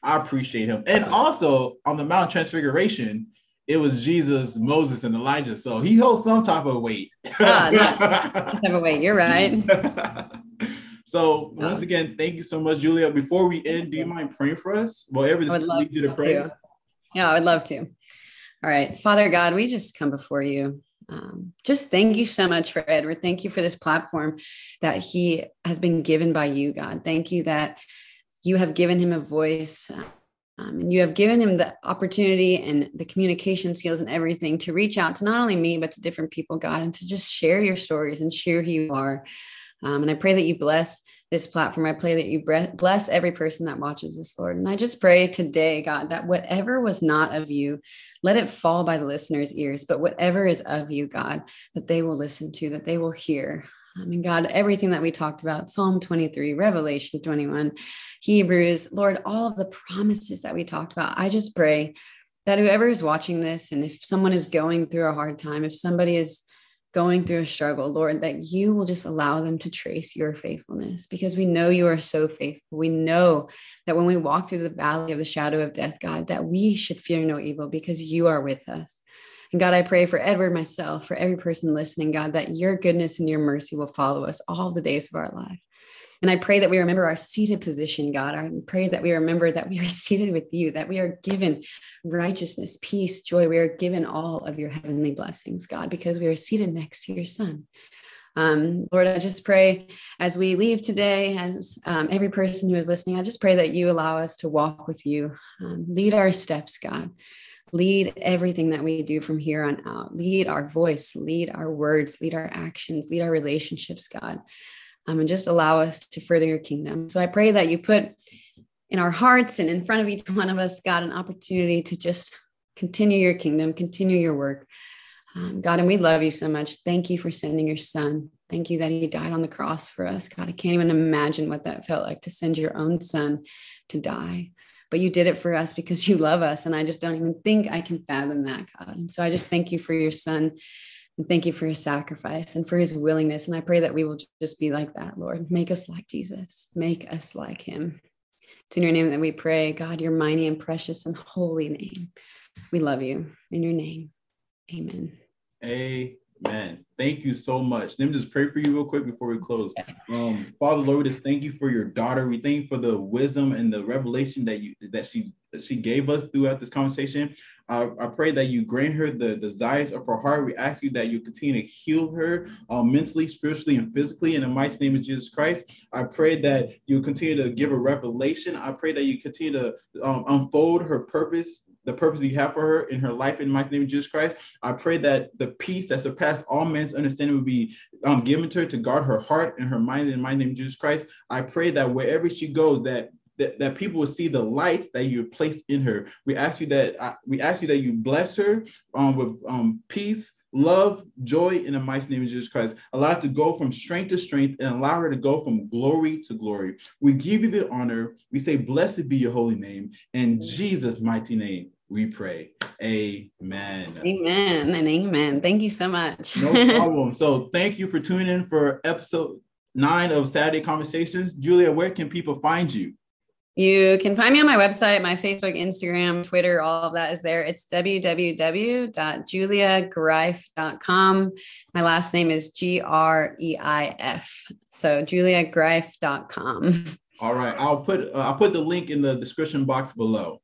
I appreciate him. And also on the Mount Transfiguration, it was Jesus, Moses, and Elijah. So he holds some type of weight. ah, type of weight. You're right. so once again, thank you so much, Julia. Before we end, do you mind praying for us? Well, every just lead you to pray. Yeah, I would love to. All right. Father God, we just come before you. Um, just thank you so much for Edward. Thank you for this platform that he has been given by you, God. Thank you that you have given him a voice. Um, and you have given him the opportunity and the communication skills and everything to reach out to not only me, but to different people, God, and to just share your stories and share who you are. Um, and I pray that you bless this platform. I pray that you bless every person that watches this, Lord. And I just pray today, God, that whatever was not of you, let it fall by the listener's ears. But whatever is of you, God, that they will listen to, that they will hear. I mean, God, everything that we talked about, Psalm 23, Revelation 21, Hebrews, Lord, all of the promises that we talked about, I just pray that whoever is watching this, and if someone is going through a hard time, if somebody is going through a struggle, Lord, that you will just allow them to trace your faithfulness because we know you are so faithful. We know that when we walk through the valley of the shadow of death, God, that we should fear no evil because you are with us. And God, I pray for Edward, myself, for every person listening, God, that your goodness and your mercy will follow us all the days of our life. And I pray that we remember our seated position, God. I pray that we remember that we are seated with you, that we are given righteousness, peace, joy. We are given all of your heavenly blessings, God, because we are seated next to your Son. Um, Lord, I just pray as we leave today, as um, every person who is listening, I just pray that you allow us to walk with you, um, lead our steps, God. Lead everything that we do from here on out. Lead our voice, lead our words, lead our actions, lead our relationships, God um, and just allow us to further your kingdom. So I pray that you put in our hearts and in front of each one of us, God, an opportunity to just continue your kingdom, continue your work. Um, God, and we love you so much. Thank you for sending your son. Thank you that he died on the cross for us. God, I can't even imagine what that felt like to send your own son to die. But you did it for us because you love us. And I just don't even think I can fathom that, God. And so I just thank you for your son and thank you for his sacrifice and for his willingness. And I pray that we will just be like that, Lord. Make us like Jesus, make us like him. It's in your name that we pray, God, your mighty and precious and holy name. We love you. In your name, amen. Amen. Man, thank you so much. Let me just pray for you real quick before we close. Um, Father Lord, we just thank you for your daughter. We thank you for the wisdom and the revelation that you that she she gave us throughout this conversation. I, I pray that you grant her the desires of her heart. We ask you that you continue to heal her uh, mentally, spiritually, and physically in the mighty name of Jesus Christ. I pray that you continue to give her revelation. I pray that you continue to um, unfold her purpose the purpose you have for her in her life in my name of Jesus Christ. I pray that the peace that surpasses all men's understanding will be um, given to her to guard her heart and her mind in my name of Jesus Christ. I pray that wherever she goes, that that, that people will see the light that you have placed in her. We ask you that uh, we ask you that you bless her um, with um, peace, love, joy in the mighty name of Jesus Christ. Allow her to go from strength to strength and allow her to go from glory to glory. We give you the honor. We say, Blessed be your holy name. In Jesus' mighty name, we pray. Amen. Amen and amen. Thank you so much. no problem. So thank you for tuning in for episode nine of Saturday Conversations. Julia, where can people find you? You can find me on my website, my Facebook, Instagram, Twitter, all of that is there. It's www.juliagreif.com. My last name is G R E I F. So juliagreif.com. All right. I'll put uh, I'll put the link in the description box below.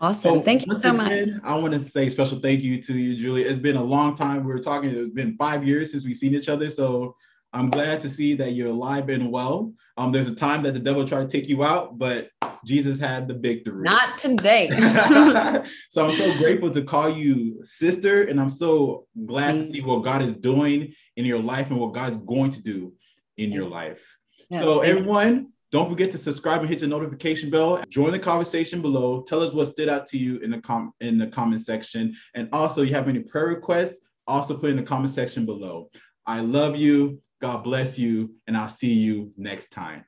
Awesome. So, thank you so again, much. I want to say special thank you to you, Julia. It's been a long time. We were talking, it's been five years since we've seen each other. So I'm glad to see that you're alive and well. Um, there's a time that the devil tried to take you out, but Jesus had the victory. Not today. so I'm so grateful to call you sister, and I'm so glad to see what God is doing in your life and what God's going to do in your life. Yes, so everyone, don't forget to subscribe and hit the notification bell. Join the conversation below. Tell us what stood out to you in the com- in the comment section, and also you have any prayer requests, also put in the comment section below. I love you. God bless you, and I'll see you next time.